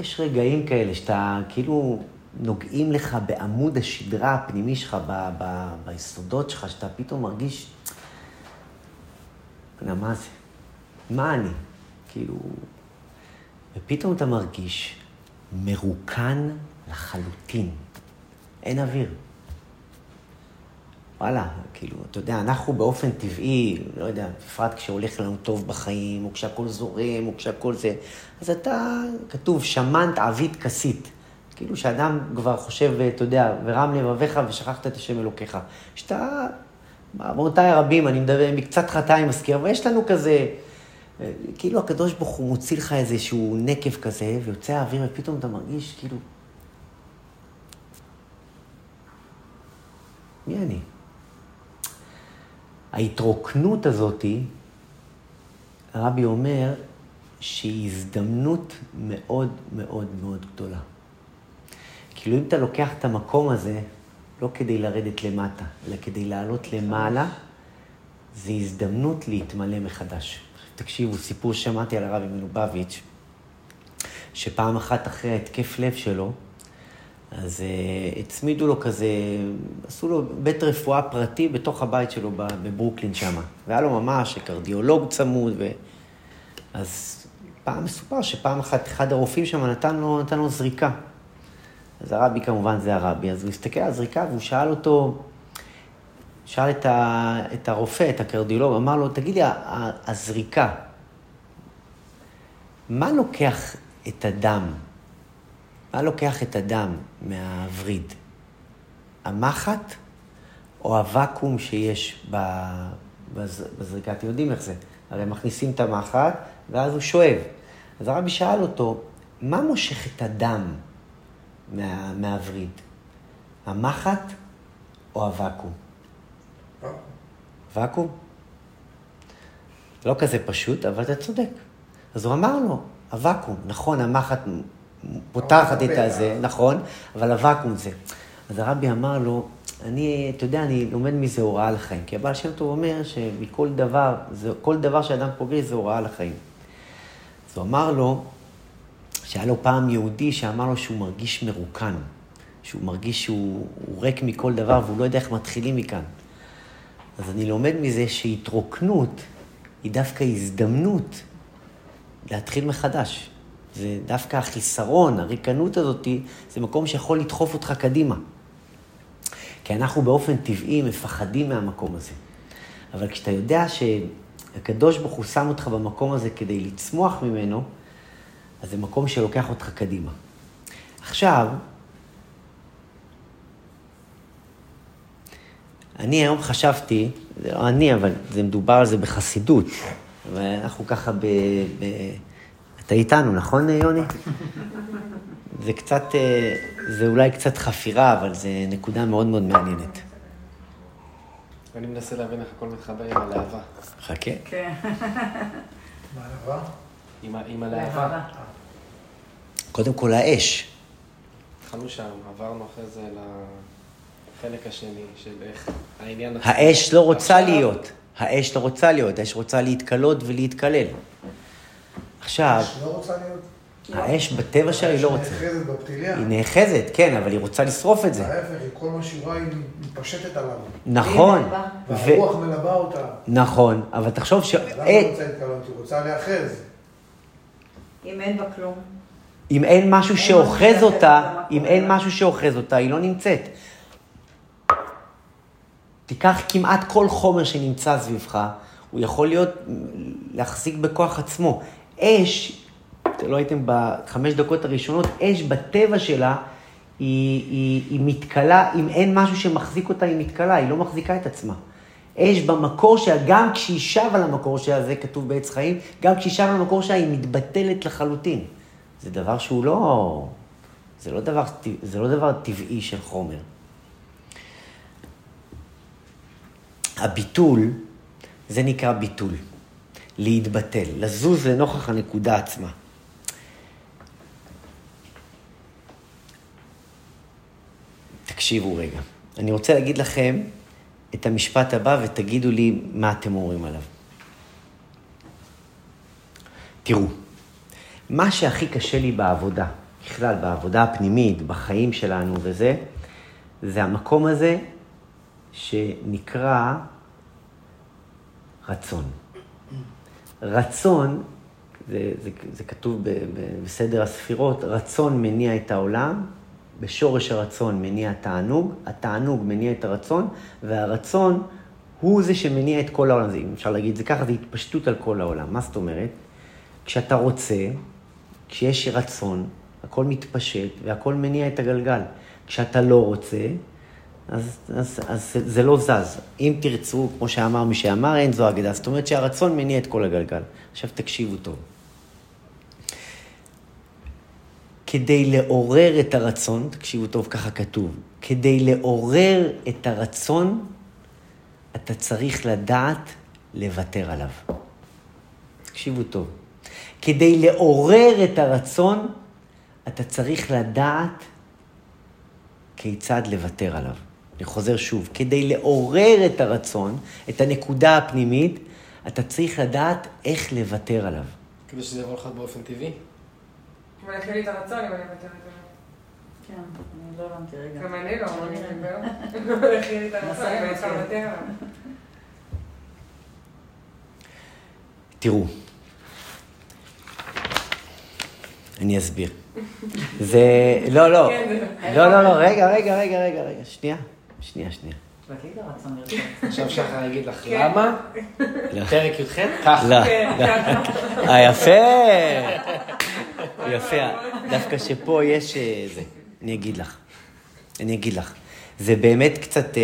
יש רגעים כאלה שאתה כאילו נוגעים לך בעמוד השדרה הפנימי שלך, ב, ב, ביסודות שלך, שאתה פתאום מרגיש, מה זה? מה אני? כאילו... ופתאום אתה מרגיש מרוקן לחלוטין. אין אוויר. וואלה, כאילו, אתה יודע, אנחנו באופן טבעי, לא יודע, בפרט כשהולך לנו טוב בחיים, או כשהכול זורם, או כשהכול זה, אז אתה, כתוב, שמנת עבית כסית. כאילו שאדם כבר חושב, אתה יודע, ורם לבביך ושכחת את השם אלוקיך. שאתה, בעוונותיי הרבים, אני מדבר, מקצת חטאי מזכיר, אבל יש לנו כזה, כאילו הקדוש ברוך הוא מוציא לך איזשהו נקב כזה, ויוצא האוויר, ופתאום אתה מרגיש כאילו, מי אני? ההתרוקנות הזאתי, הרבי אומר שהיא הזדמנות מאוד מאוד מאוד גדולה. כאילו אם אתה לוקח את המקום הזה, לא כדי לרדת למטה, אלא כדי לעלות למעלה, זו הזדמנות להתמלא מחדש. תקשיבו, סיפור ששמעתי על הרבי מלובביץ', שפעם אחת אחרי ההתקף לב שלו, אז uh, הצמידו לו כזה, עשו לו בית רפואה פרטי בתוך הבית שלו בברוקלין שם. והיה לו ממש קרדיולוג צמוד, ו... אז פעם מסופר שפעם אחת אחד הרופאים שם נתן לו, נתן לו זריקה. אז הרבי כמובן זה הרבי, אז הוא הסתכל על הזריקה והוא שאל אותו, שאל את, ה, את הרופא, את הקרדיולוג, אמר לו, תגיד לי, הזריקה, מה לוקח את הדם? מה לוקח את הדם מהווריד? המחט או הוואקום שיש בזריקה? אתם יודעים איך זה. הרי מכניסים את המחט ואז הוא שואב. אז הרבי שאל אותו, מה מושך את הדם מה, מהווריד? המחט או הוואקום? ואקום. לא כזה פשוט, אבל אתה צודק. אז הוא אמר לו, הוואקום, נכון, המחט פותחת את הזה, נכון, אבל הוואקום זה. אז הרבי אמר לו, אני, אתה יודע, אני לומד מזה הוראה לחיים. כי הבעל שם טוב אומר שמכל דבר, זה, כל דבר שאדם פוגש זה הוראה לחיים. אז הוא אמר לו, שהיה לו פעם יהודי שאמר לו שהוא מרגיש מרוקן, שהוא מרגיש שהוא ריק מכל דבר והוא לא יודע איך מתחילים מכאן. אז אני לומד מזה שהתרוקנות היא דווקא הזדמנות להתחיל מחדש. זה דווקא החיסרון, הריקנות הזאת, זה מקום שיכול לדחוף אותך קדימה. כי אנחנו באופן טבעי מפחדים מהמקום הזה. אבל כשאתה יודע שהקדוש ברוך הוא שם אותך במקום הזה כדי לצמוח ממנו, אז זה מקום שלוקח אותך קדימה. עכשיו, אני היום חשבתי, זה לא אני, אבל זה מדובר על זה בחסידות. ואנחנו ככה ב... ב... אתה איתנו, נכון, יוני? זה קצת, אה, זה אולי קצת חפירה, אבל זו נקודה מאוד מאוד מעניינת. אני מנסה להבין איך הכל מתחבר עם הלהבה. חכה. כן. עם ה- עם הלהבה. קודם כל האש. התחלנו שם, עברנו אחרי זה לחלק השני של איך העניין... האש לא רוצה עכשיו- להיות. האש לא רוצה להיות, האש רוצה להתקלות ולהתקלל. עכשיו, לא רוצה להיות? האש בטבע שלה היא לא רוצה. נאחזת בפתיליה. היא נאחזת, כן, אבל היא רוצה לשרוף את זה. ההפך, היא כל מה שהיא רואה היא מתפשטת עליו. נכון. והרוח מלווה אותה. נכון, אבל תחשוב ש... למה היא רוצה להתקלות? היא רוצה להיאחז. אם אין בה כלום. אם אין משהו שאוחז אותה, אם אין? משהו שאוחז אותה, היא לא נמצאת. תיקח כמעט כל חומר שנמצא סביבך, הוא יכול להיות, להחזיק בכוח עצמו. אש, אתם לא הייתם בחמש דקות הראשונות, אש בטבע שלה, היא, היא, היא מתכלה, אם אין משהו שמחזיק אותה, היא מתכלה, היא לא מחזיקה את עצמה. אש במקור שלה, גם כשהיא שבה למקור שלה, זה כתוב בעץ חיים, גם כשהיא שבה למקור שלה, היא מתבטלת לחלוטין. זה דבר שהוא לא... זה לא דבר, זה לא דבר טבעי של חומר. הביטול, זה נקרא ביטול. להתבטל, לזוז לנוכח הנקודה עצמה. תקשיבו רגע. אני רוצה להגיד לכם את המשפט הבא ותגידו לי מה אתם אומרים עליו. תראו, מה שהכי קשה לי בעבודה, בכלל, בעבודה הפנימית, בחיים שלנו וזה, זה המקום הזה שנקרא רצון. רצון, זה, זה, זה כתוב ב, ב, בסדר הספירות, רצון מניע את העולם, בשורש הרצון מניע תענוג, התענוג מניע את הרצון, והרצון הוא זה שמניע את כל העולם. אם אפשר להגיד את זה ככה, זה התפשטות על כל העולם. מה זאת אומרת? כשאתה רוצה, כשיש רצון, הכל מתפשט והכל מניע את הגלגל. כשאתה לא רוצה, אז, אז, אז זה, זה לא זז. אם תרצו, כמו שאמר מי שאמר, אין זו אגדה. זאת אומרת שהרצון מניע את כל הגלגל. עכשיו תקשיבו טוב. כדי לעורר את הרצון, תקשיבו טוב, ככה כתוב, כדי לעורר את הרצון, אתה צריך לדעת לוותר עליו. תקשיבו טוב. כדי לעורר את הרצון, אתה צריך לדעת כיצד לוותר עליו. אני חוזר שוב, כדי לעורר את הרצון, את הנקודה הפנימית, אתה צריך לדעת איך לוותר עליו. כדי שזה יבוא לך באופן טבעי. אבל הכי לי את הרצון אם אני מוותרת עליו. כן, אני לא הבנתי רגע. גם אני לא, אני מדבר. לי את הרצון אם אני לוותר עליו. [LAUGHS] תראו, אני אסביר. זה, לא, לא, כן, זה- לא, לא, לא, רגע, רגע, רגע, רגע, שנייה, שנייה, שנייה. עכשיו שחר יגיד לך כן. למה? לא. פרק י"ח? ככה. לא, כן, ככה. אה, יפה, יפה, דווקא שפה יש אה, זה, אני אגיד לך, אני אגיד לך, זה באמת קצת, אה,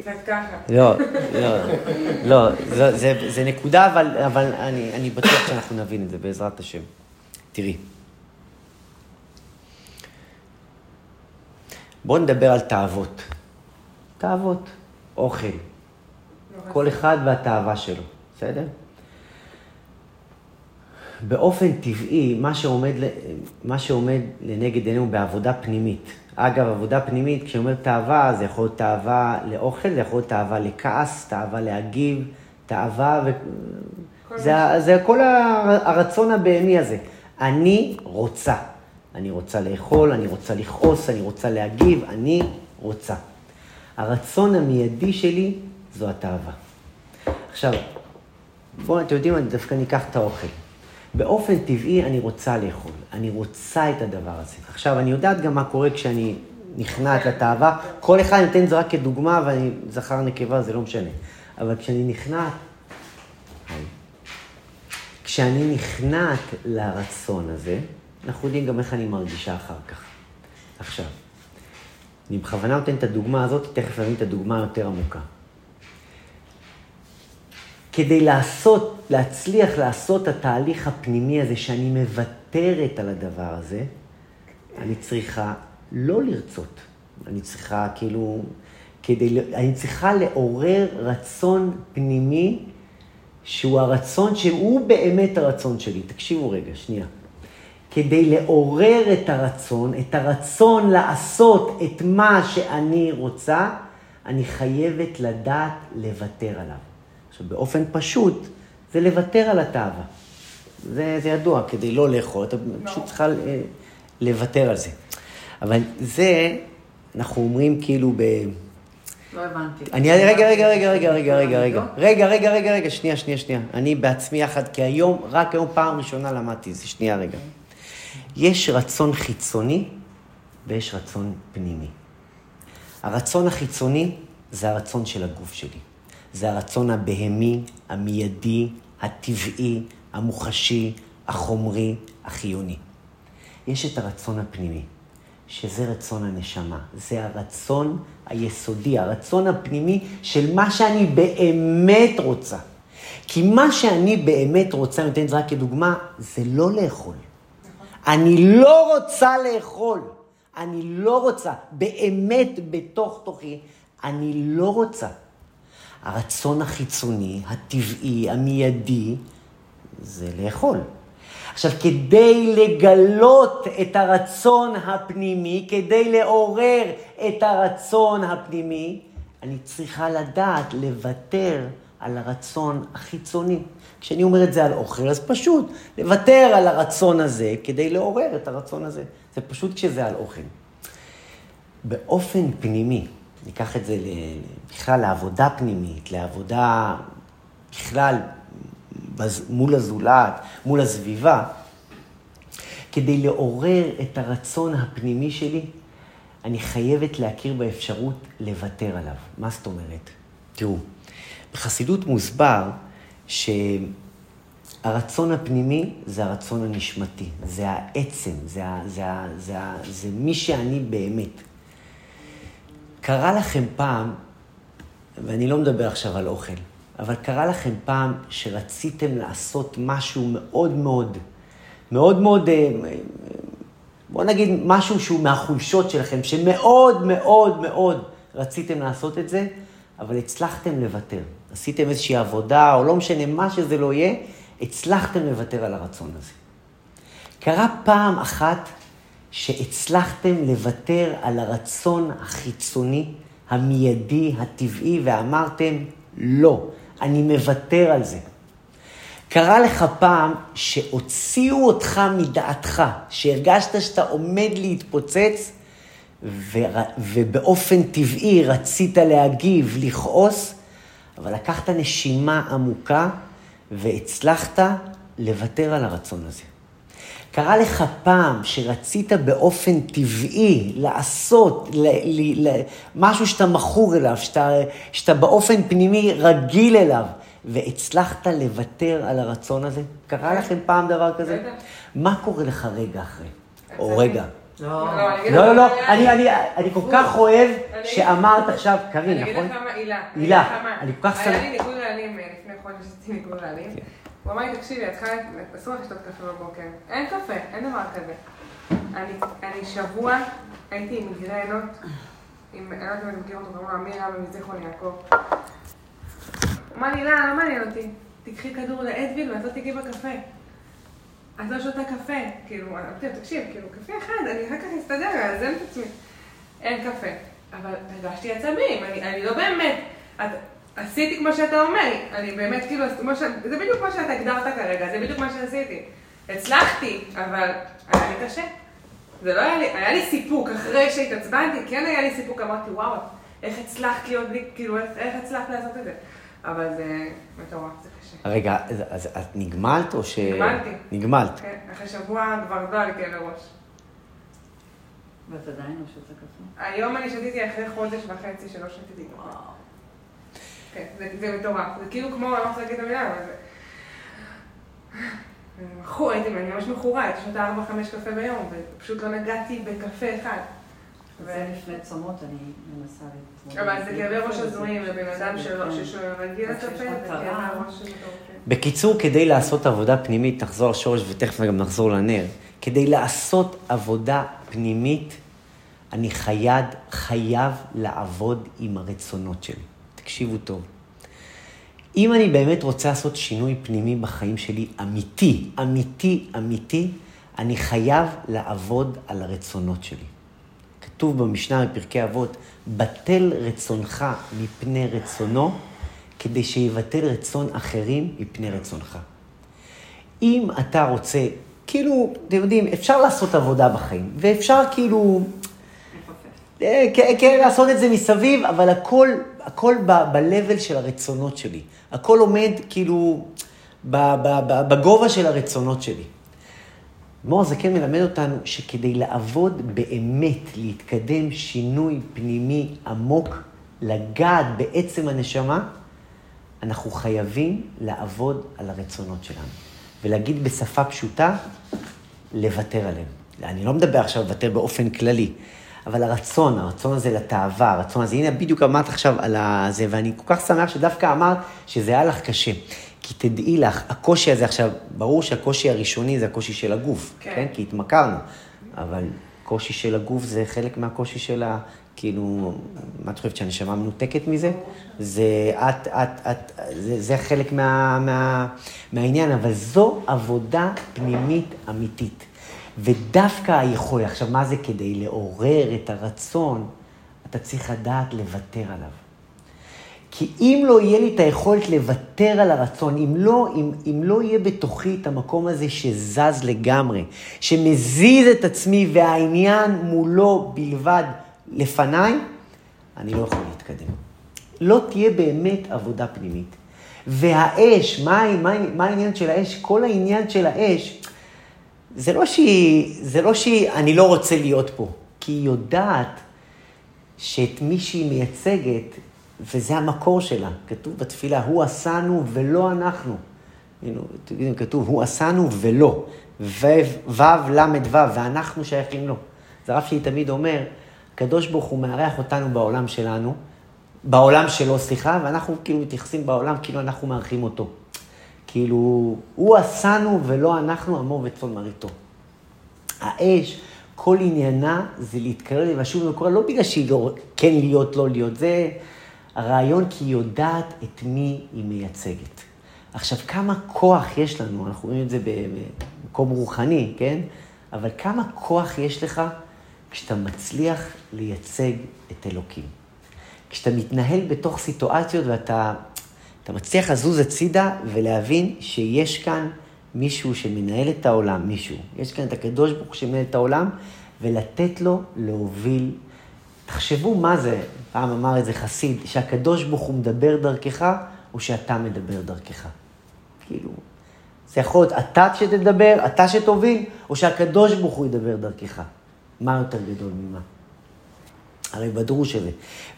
קצת ככה. לא, לא, לא, זה, זה, זה נקודה, אבל, אבל אני, אני בטוח שאנחנו נבין את זה, בעזרת השם. תראי. בואו נדבר על תאוות. תאוות, אוכל. כל אחד והתאווה שלו, בסדר? באופן טבעי, מה שעומד, ל- מה שעומד לנגד עינינו בעבודה פנימית. אגב, עבודה פנימית, כשאני אומר תאווה, זה יכול להיות תאווה לאוכל, זה יכול להיות תאווה לכעס, תאווה להגיב, תאווה ו... כל זה, ה- זה כל הר- הרצון הבהמי הזה. אני רוצה. אני רוצה לאכול, אני רוצה לכעוס, אני רוצה להגיב, אני רוצה. הרצון המיידי שלי זו התאווה. עכשיו, בואו, אתם יודעים, אני דווקא ניקח את האוכל. באופן טבעי אני רוצה לאכול, אני רוצה את הדבר הזה. עכשיו, אני יודעת גם מה קורה כשאני נכנעת לתאווה. כל אחד נותן את זה רק כדוגמה, ואני זכר נקבה, זה לא משנה. אבל כשאני נכנעת. כשאני נכנעת לרצון הזה, אנחנו יודעים גם איך אני מרגישה אחר כך. עכשיו, אני בכוונה נותן את הדוגמה הזאת, תכף נבין את הדוגמה היותר עמוקה. כדי לעשות, להצליח לעשות את התהליך הפנימי הזה, שאני מוותרת על הדבר הזה, אני צריכה לא לרצות. אני צריכה כאילו, כדי, אני צריכה לעורר רצון פנימי, שהוא הרצון שהוא באמת הרצון שלי. תקשיבו רגע, שנייה. כדי לעורר את הרצון, את הרצון לעשות את מה שאני רוצה, אני חייבת לדעת לוותר עליו. עכשיו, באופן פשוט, זה לוותר על התאווה. זה, זה ידוע, כדי לא לאכול, אתה פשוט צריכה אה, לוותר על זה. אבל זה, אנחנו אומרים כאילו ב... לא הבנתי. אני, רגע, רגע, רגע, רגע, רגע, רגע, רגע, רגע, רגע, רגע, רגע, שנייה, שנייה, שנייה. אני בעצמי יחד, כי היום, רק היום פעם ראשונה למדתי זה, שנייה רגע. יש רצון חיצוני ויש רצון פנימי. הרצון החיצוני זה הרצון של הגוף שלי. זה הרצון הבהמי, המיידי, הטבעי, המוחשי, החומרי, החיוני. יש את הרצון הפנימי, שזה רצון הנשמה. זה הרצון היסודי, הרצון הפנימי של מה שאני באמת רוצה. כי מה שאני באמת רוצה, אני נותן את זה רק כדוגמה, זה לא לאכול. אני לא רוצה לאכול. אני לא רוצה. באמת בתוך תוכי, אני לא רוצה. הרצון החיצוני, הטבעי, המיידי, זה לאכול. עכשיו, כדי לגלות את הרצון הפנימי, כדי לעורר את הרצון הפנימי, אני צריכה לדעת לוותר על הרצון החיצוני. כשאני אומר את זה על אוכל, אז פשוט לוותר על הרצון הזה כדי לעורר את הרצון הזה. זה פשוט כשזה על אוכל. באופן פנימי, ניקח את זה בכלל לעבודה פנימית, לעבודה בכלל מול הזולת, מול הסביבה, כדי לעורר את הרצון הפנימי שלי, אני חייבת להכיר באפשרות לוותר עליו. מה זאת אומרת? תראו, בחסידות מוסבר שהרצון הפנימי זה הרצון הנשמתי, זה העצם, זה, זה, זה, ה- זה מי שאני באמת. קרה לכם פעם, ואני לא מדבר עכשיו על אוכל, אבל קרה לכם פעם שרציתם לעשות משהו מאוד מאוד, מאוד מאוד, אה, אה, בוא נגיד משהו שהוא מהחולשות שלכם, שמאוד מאוד מאוד רציתם לעשות את זה, אבל הצלחתם לוותר. עשיתם איזושהי עבודה, או לא משנה מה שזה לא יהיה, הצלחתם לוותר על הרצון הזה. קרה פעם אחת שהצלחתם לוותר על הרצון החיצוני, המיידי, הטבעי, ואמרתם, לא, אני מוותר על זה. קרה לך פעם שהוציאו אותך מדעתך, שהרגשת שאתה עומד להתפוצץ, ו... ובאופן טבעי רצית להגיב, לכעוס, אבל לקחת נשימה עמוקה והצלחת לוותר על הרצון הזה. קרה לך פעם שרצית באופן טבעי לעשות ל, ל, ל, משהו שאתה מכור אליו, שאתה, שאתה באופן פנימי רגיל אליו, והצלחת לוותר על הרצון הזה? קרה לכם פעם דבר כזה? מה קורה לך רגע אחרי? או. רגע. לא. לא, לא, לא, היה אני, לי. אני, אני כל כך אוהב אני- שאמרת עכשיו, קרין, אני אגיד נכון? לך מה, הילה. הילה. אני כל כך היה שמח. לי ניגוד רעלים אה, לפני חודש, עשיתי ניגוד רעלים. כן. הוא אמר לי, תקשיבי, את צריכה, אסור לך לשתות קפה בבוקר. אין קפה, אין דבר כזה. אני, אני שבוע הייתי עם מיגרנות, עם, אני לא יודעת אם אני מכיר אותו, קוראים לו אמיר רבי מזיכרון יעקב. הוא אמר לי, לא, לא מעניין אותי. תקחי כדור לאדוויל ואת לא תגיעי בקפה. את לא שותה קפה. כאילו, אמרתי לו, תקשיב, כאילו, קפה אחד, אני אחר כך אסתדר, אאזן את עצמי. אין קפה. אבל הרגשתי עצבים, אני, אני לא באמת, את, עשיתי כמו שאתה אומר, אני באמת כאילו, ש, זה בדיוק מה שאתה הגדרת כרגע, זה בדיוק מה שעשיתי. הצלחתי, אבל היה לי קשה. זה לא היה לי, היה לי סיפוק אחרי שהתעצבנתי, כן היה לי סיפוק, אמרתי, וואו, איך הצלחת להיות בלי, כאילו, איך, איך הצלחת לעשות את זה? אבל זה מטורף, זה. רגע, אז, אז את נגמלת או ש... נגמלתי. נגמלת. כן, אחרי שבוע כבר לא היה לי כאבי ראש. ואת עדיין לא שותה קפה? היום אני שתיתי אחרי חודש וחצי שלא שתיתי קפה. כן, זה, זה מטורף. זה כאילו כמו, אני לא רוצה להגיד את המילה, אבל זה... אני מכור, הייתי אני ממש מכורה, הייתי שותה 4-5 קפה ביום, ופשוט לא נגעתי בקפה אחד. זה לפני צומות, אני מנסה. אבל זה כאבי ראש הזויים לבן אדם כן. שיש לקפה, זה מטרה. כאבי ראש מטורפים. בקיצור, כדי לעשות עבודה פנימית, נחזור לשורש ותכף גם נחזור לנר, כדי לעשות עבודה פנימית, אני חייב, חייב לעבוד עם הרצונות שלי. תקשיבו טוב. אם אני באמת רוצה לעשות שינוי פנימי בחיים שלי, אמיתי, אמיתי, אמיתי, אני חייב לעבוד על הרצונות שלי. כתוב במשנה בפרקי אבות, בטל רצונך מפני רצונו, כדי שיבטל רצון אחרים מפני רצונך. אם אתה רוצה, כאילו, אתם יודעים, אפשר לעשות עבודה בחיים, ואפשר כאילו, כן, כן, לעשות את זה מסביב, אבל הכל, הכל ב-level של הרצונות שלי. הכל עומד כאילו בגובה של הרצונות שלי. מור הזקן מלמד אותנו שכדי לעבוד באמת, להתקדם שינוי פנימי עמוק, לגעת בעצם הנשמה, אנחנו חייבים לעבוד על הרצונות שלנו. ולהגיד בשפה פשוטה, לוותר עליהם. אני לא מדבר עכשיו לוותר באופן כללי, אבל הרצון, הרצון הזה לתאווה, הרצון הזה, הנה בדיוק אמרת עכשיו על זה, ואני כל כך שמח שדווקא אמרת שזה היה לך קשה. כי תדעי לך, הקושי הזה עכשיו, ברור שהקושי הראשוני זה הקושי של הגוף, כן. כן? כי התמכרנו, אבל קושי של הגוף זה חלק מהקושי של ה... כאילו, מה את חושבת, שהנשמה מנותקת מזה? זה את, את, את, זה, זה חלק מה, מה, מהעניין, אבל זו עבודה פנימית אמיתית. ודווקא היכול, עכשיו, מה זה כדי לעורר את הרצון? אתה צריך לדעת לוותר עליו. כי אם לא יהיה לי את היכולת לוותר על הרצון, אם לא, אם, אם לא יהיה בתוכי את המקום הזה שזז לגמרי, שמזיז את עצמי והעניין מולו בלבד לפניי, אני לא יכול להתקדם. לא תהיה באמת עבודה פנימית. והאש, מה, מה, מה העניין של האש? כל העניין של האש, זה לא שהיא, זה לא שהיא, אני לא רוצה להיות פה, כי היא יודעת שאת מי שהיא מייצגת, וזה המקור שלה. כתוב בתפילה, הוא עשנו ולא אנחנו. הנה, כתוב, הוא עשנו ולא. ו' ל' ו', ואנחנו שייכים לו. זה הרב שלי תמיד אומר, הקדוש ברוך הוא מארח אותנו בעולם שלנו, בעולם שלו, סליחה, ואנחנו כאילו מתייחסים בעולם כאילו אנחנו מארחים אותו. כאילו, הוא עשנו ולא אנחנו, עמו וצאן מרעיתו. האש, כל עניינה זה להתקרב לשוב ולקרוא, לא בגלל שהיא לא, כן להיות, לא להיות, זה... הרעיון כי היא יודעת את מי היא מייצגת. עכשיו, כמה כוח יש לנו, אנחנו רואים את זה במקום רוחני, כן? אבל כמה כוח יש לך כשאתה מצליח לייצג את אלוקים. כשאתה מתנהל בתוך סיטואציות ואתה אתה מצליח לזוז הצידה ולהבין שיש כאן מישהו שמנהל את העולם, מישהו. יש כאן את הקדוש ברוך הוא שמנהל את העולם, ולתת לו להוביל. תחשבו מה זה, פעם אמר איזה חסיד, שהקדוש ברוך הוא מדבר דרכך, או שאתה מדבר דרכך. כאילו, זה יכול להיות אתה שתדבר, אתה שתוביל, או שהקדוש ברוך הוא ידבר דרכך. מה יותר גדול ממה? הרי בדרוש הזה.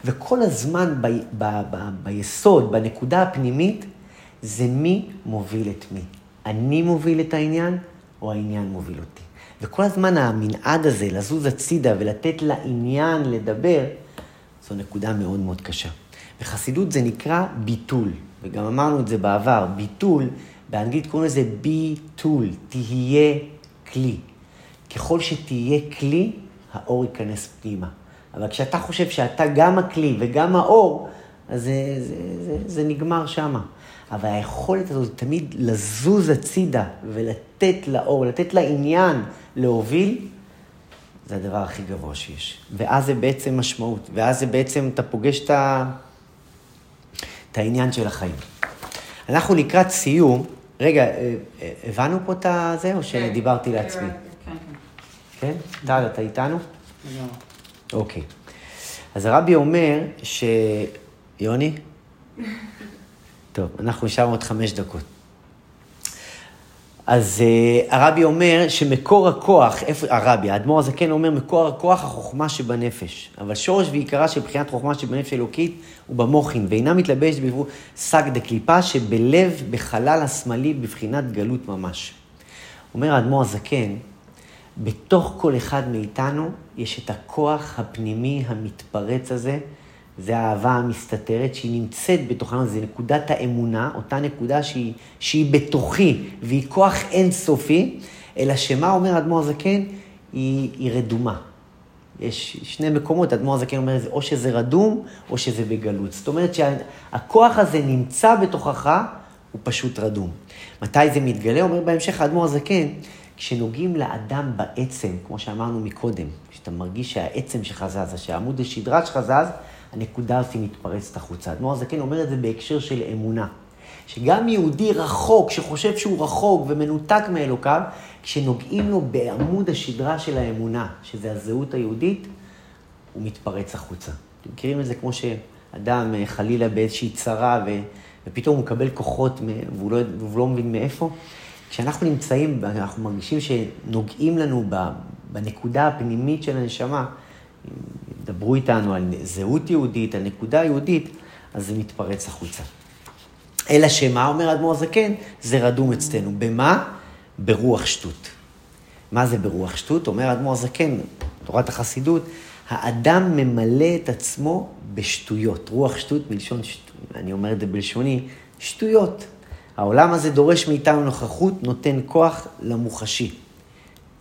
וכל הזמן ב, ב, ב, ביסוד, בנקודה הפנימית, זה מי מוביל את מי. אני מוביל את העניין, או העניין מוביל אותי. וכל הזמן המנעד הזה, לזוז הצידה ולתת לעניין לדבר, זו נקודה מאוד מאוד קשה. בחסידות זה נקרא ביטול, וגם אמרנו את זה בעבר, ביטול, באנגלית קוראים לזה ביטול, תהיה כלי. ככל שתהיה כלי, האור ייכנס פנימה. אבל כשאתה חושב שאתה גם הכלי וגם האור, אז זה, זה, זה, זה נגמר שמה. אבל היכולת הזאת תמיד לזוז הצידה ולתת לאור, לתת לעניין להוביל, זה הדבר הכי גבוה שיש. ואז זה בעצם משמעות, ואז זה בעצם, אתה פוגש את, ה... את העניין של החיים. אנחנו לקראת סיום, רגע, אה, אה, הבנו פה את הזה, או שדיברתי לעצמי? כן, כן? כן. טל, אתה איתנו? לגמרי. אוקיי. אז הרבי אומר ש... יוני? [LAUGHS] טוב, אנחנו נשארנו עוד חמש דקות. אז uh, הרבי אומר שמקור הכוח, איפה, הרבי, האדמו"ר הזקן אומר, מקור הכוח החוכמה שבנפש. אבל שורש ועיקרה של בחינת חוכמה שבנפש אלוקית הוא במוחין, ואינה מתלבשת בעבור שק דקליפה שבלב, בחלל השמאלי, בבחינת גלות ממש. אומר האדמו"ר הזקן, בתוך כל אחד מאיתנו יש את הכוח הפנימי המתפרץ הזה, זה האהבה המסתתרת שהיא נמצאת בתוכנו, זה נקודת האמונה, אותה נקודה שהיא, שהיא בתוכי והיא כוח אינסופי, אלא שמה אומר האדמו"ר הזקן? היא, היא רדומה. יש שני מקומות, האדמו"ר הזקן אומר, או שזה רדום או שזה בגלות. זאת אומרת שהכוח הזה נמצא בתוכך, הוא פשוט רדום. מתי זה מתגלה? אומר בהמשך האדמו"ר הזקן, כשנוגעים לאדם בעצם, כמו שאמרנו מקודם, כשאתה מרגיש שהעצם שלך זז, שהעמוד השדרה שלך זז, הנקודה הזאת מתפרצת החוצה. אדמו"ר הזקן אומר את זה בהקשר של אמונה. שגם יהודי רחוק, שחושב שהוא רחוק ומנותק מאלוקיו, כשנוגעים לו בעמוד השדרה של האמונה, שזה הזהות היהודית, הוא מתפרץ החוצה. אתם מכירים את זה כמו שאדם אה, חלילה באיזושהי צרה ו... ופתאום הוא מקבל כוחות והוא לא, והוא לא מבין מאיפה? כשאנחנו נמצאים, אנחנו מרגישים שנוגעים לנו בנקודה הפנימית של הנשמה, דברו איתנו על זהות יהודית, על נקודה יהודית, אז זה מתפרץ החוצה. אלא שמה אומר האדמו"ר הזקן? זה רדום אצלנו. במה? ברוח שטות. מה זה ברוח שטות? אומר האדמו"ר הזקן, תורת החסידות, האדם ממלא את עצמו בשטויות. רוח שטות מלשון, שט... אני אומר את זה בלשוני, שטויות. העולם הזה דורש מאיתנו נוכחות, נותן כוח למוחשי.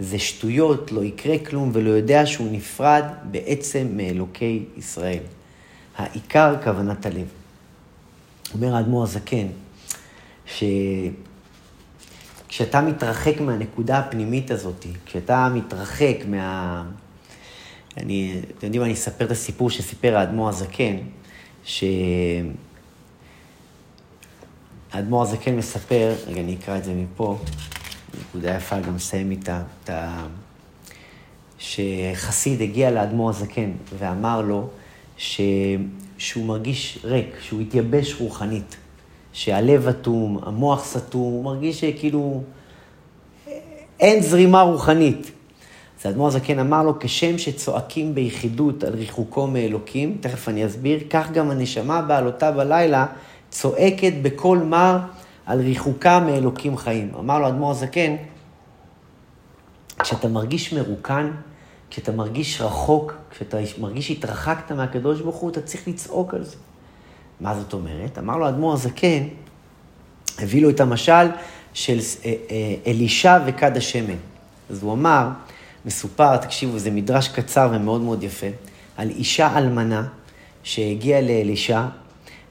זה שטויות, לא יקרה כלום ולא יודע שהוא נפרד בעצם מאלוקי ישראל. העיקר כוונת הלב. אומר האדמו"ר הזקן, שכשאתה מתרחק מהנקודה הפנימית הזאת, כשאתה מתרחק מה... אני, אתם יודעים, אני אספר את הסיפור שסיפר האדמו"ר הזקן, שהאדמו"ר הזקן מספר, רגע, אני אקרא את זה מפה, נקודה יפה, גם נסיים איתה, את ה... שחסיד הגיע לאדמו"ר הזקן ואמר לו ש... שהוא מרגיש ריק, שהוא התייבש רוחנית, שהלב אטום, המוח סתום, הוא מרגיש שכאילו אין זרימה רוחנית. אז האדמו"ר הזקן אמר לו, כשם שצועקים ביחידות על ריחוקו מאלוקים, תכף אני אסביר, כך גם הנשמה בעלותה בלילה צועקת בקול מר על ריחוקה מאלוקים חיים. אמר לו האדמו"ר הזקן, כשאתה מרגיש מרוקן, כשאתה מרגיש רחוק, כשאתה מרגיש שהתרחקת מהקדוש ברוך הוא, אתה צריך לצעוק על זה. מה זאת אומרת? אמר לו האדמו"ר הזקן, הביא לו את המשל של אה, אה, אלישע וכד השמן. אז הוא אמר, מסופר, תקשיבו, זה מדרש קצר ומאוד מאוד יפה, על אישה אלמנה שהגיעה לאלישע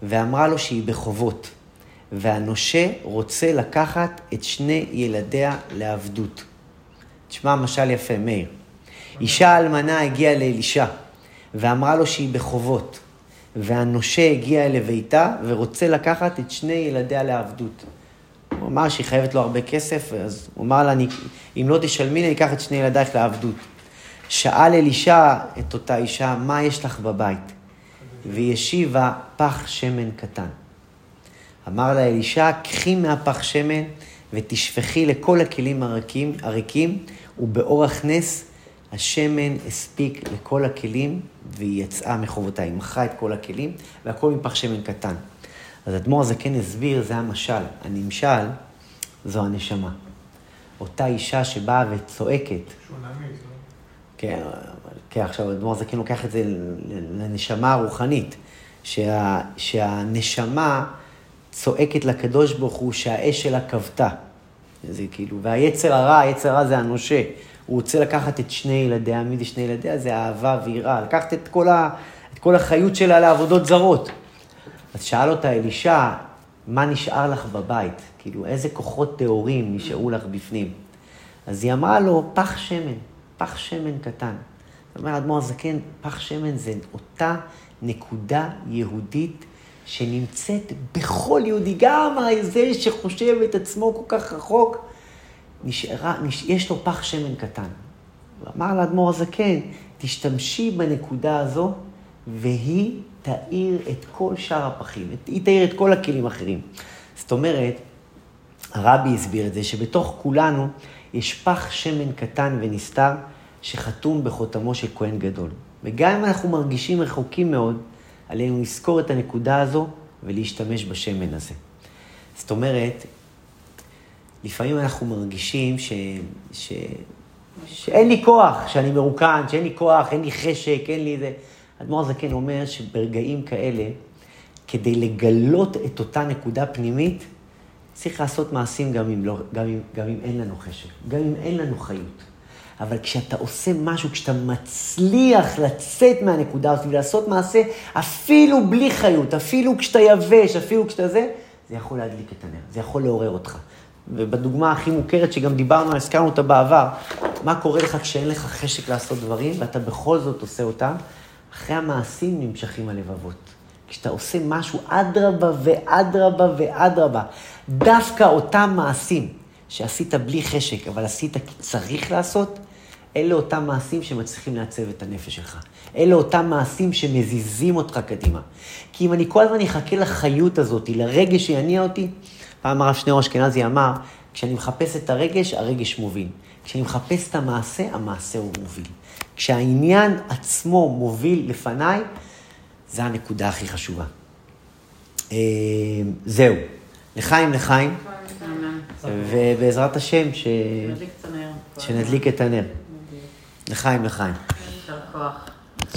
ואמרה לו שהיא בחובות, והנושה רוצה לקחת את שני ילדיה לעבדות. תשמע משל יפה, מאיר. אישה אלמנה הגיעה לאלישע, ואמרה לו שהיא בחובות, והנושה הגיע לביתה ורוצה לקחת את שני ילדיה לעבדות. הוא אמר שהיא חייבת לו הרבה כסף, אז הוא אמר לה, "אני- אם לא תשלמי לי, אקח את שני ילדייך לעבדות. שאל אלישע את אותה אישה, מה יש לך בבית? והיא השיבה, פח שמן קטן. אמר לה אלישע, קחי מהפח שמן ותשפכי לכל הכלים הריקים, הריקים, ובאורח נס השמן הספיק לכל הכלים, והיא יצאה מחובותה. היא מכרה את כל הכלים, והכל מפח שמן קטן. אז אדמו"ר הזקן הסביר, זה המשל. הנמשל זו הנשמה. אותה אישה שבאה וצועקת, שונמית, לא? כן, כן, עכשיו אדמו"ר הזקן לוקח את זה לנשמה הרוחנית, שה, שהנשמה צועקת לקדוש ברוך הוא שהאש שלה כבתה. זה כאילו, והיצר הרע, היצר הרע זה הנושה. הוא רוצה לקחת את שני ילדיה, מי זה שני ילדיה? זה אהבה ויראה. לקחת את כל, ה, את כל החיות שלה לעבודות זרות. אז שאל אותה אלישע, מה נשאר לך בבית? כאילו, איזה כוחות טהורים נשארו לך בפנים? אז היא אמרה לו, פח שמן, פח שמן קטן. זאת אומרת, אדמו"ר הזקן, פח שמן זה אותה נקודה יהודית שנמצאת בכל יהודי, גם זה שחושב את עצמו כל כך רחוק, נשארה, נש... יש לו פח שמן קטן. אמר לאדמו"ר הזקן, תשתמשי בנקודה הזו, והיא תאיר את כל שאר הפחים, היא תאיר את כל הכלים האחרים. זאת אומרת, הרבי הסביר את זה, שבתוך כולנו יש פח שמן קטן ונסתר, שחתום בחותמו של כהן גדול. וגם אם אנחנו מרגישים רחוקים מאוד, עלינו לזכור את הנקודה הזו ולהשתמש בשמן הזה. זאת אומרת, לפעמים אנחנו מרגישים ש... ש... שאין לי כוח, שאני מרוקן, שאין לי כוח, אין לי חשק, אין לי זה. אדמו"ר הזקן אומר שברגעים כאלה, כדי לגלות את אותה נקודה פנימית, צריך לעשות מעשים גם אם, לא, גם, אם, גם אם אין לנו חשק, גם אם אין לנו חיות. אבל כשאתה עושה משהו, כשאתה מצליח לצאת מהנקודה הזאת ולעשות מעשה, אפילו בלי חיות, אפילו כשאתה יבש, אפילו כשאתה זה, זה יכול להדליק את הנר, זה יכול לעורר אותך. ובדוגמה הכי מוכרת, שגם דיברנו, הזכרנו אותה בעבר, מה קורה לך כשאין לך חשק לעשות דברים, ואתה בכל זאת עושה אותם, אחרי המעשים נמשכים הלבבות. כשאתה עושה משהו, אדרבה ואדרבה ואדרבה, דווקא אותם מעשים שעשית בלי חשק, אבל עשית כי צריך לעשות, אלה אותם מעשים שמצליחים לעצב את הנפש שלך. אלה אותם מעשים שמזיזים אותך קדימה. כי אם אני כל הזמן אחכה לחיות הזאת, לרגש שיניע אותי, פעם הרב שניאור אשכנזי אמר, כשאני מחפש את הרגש, הרגש מוביל. כשאני מחפש את המעשה, המעשה הוא מוביל. כשהעניין עצמו מוביל לפניי, זה הנקודה הכי חשובה. אה, זהו. לחיים, לחיים. ובעזרת השם, ש... שנדליק את הנר. לחיים, לחיים. יישר כוח.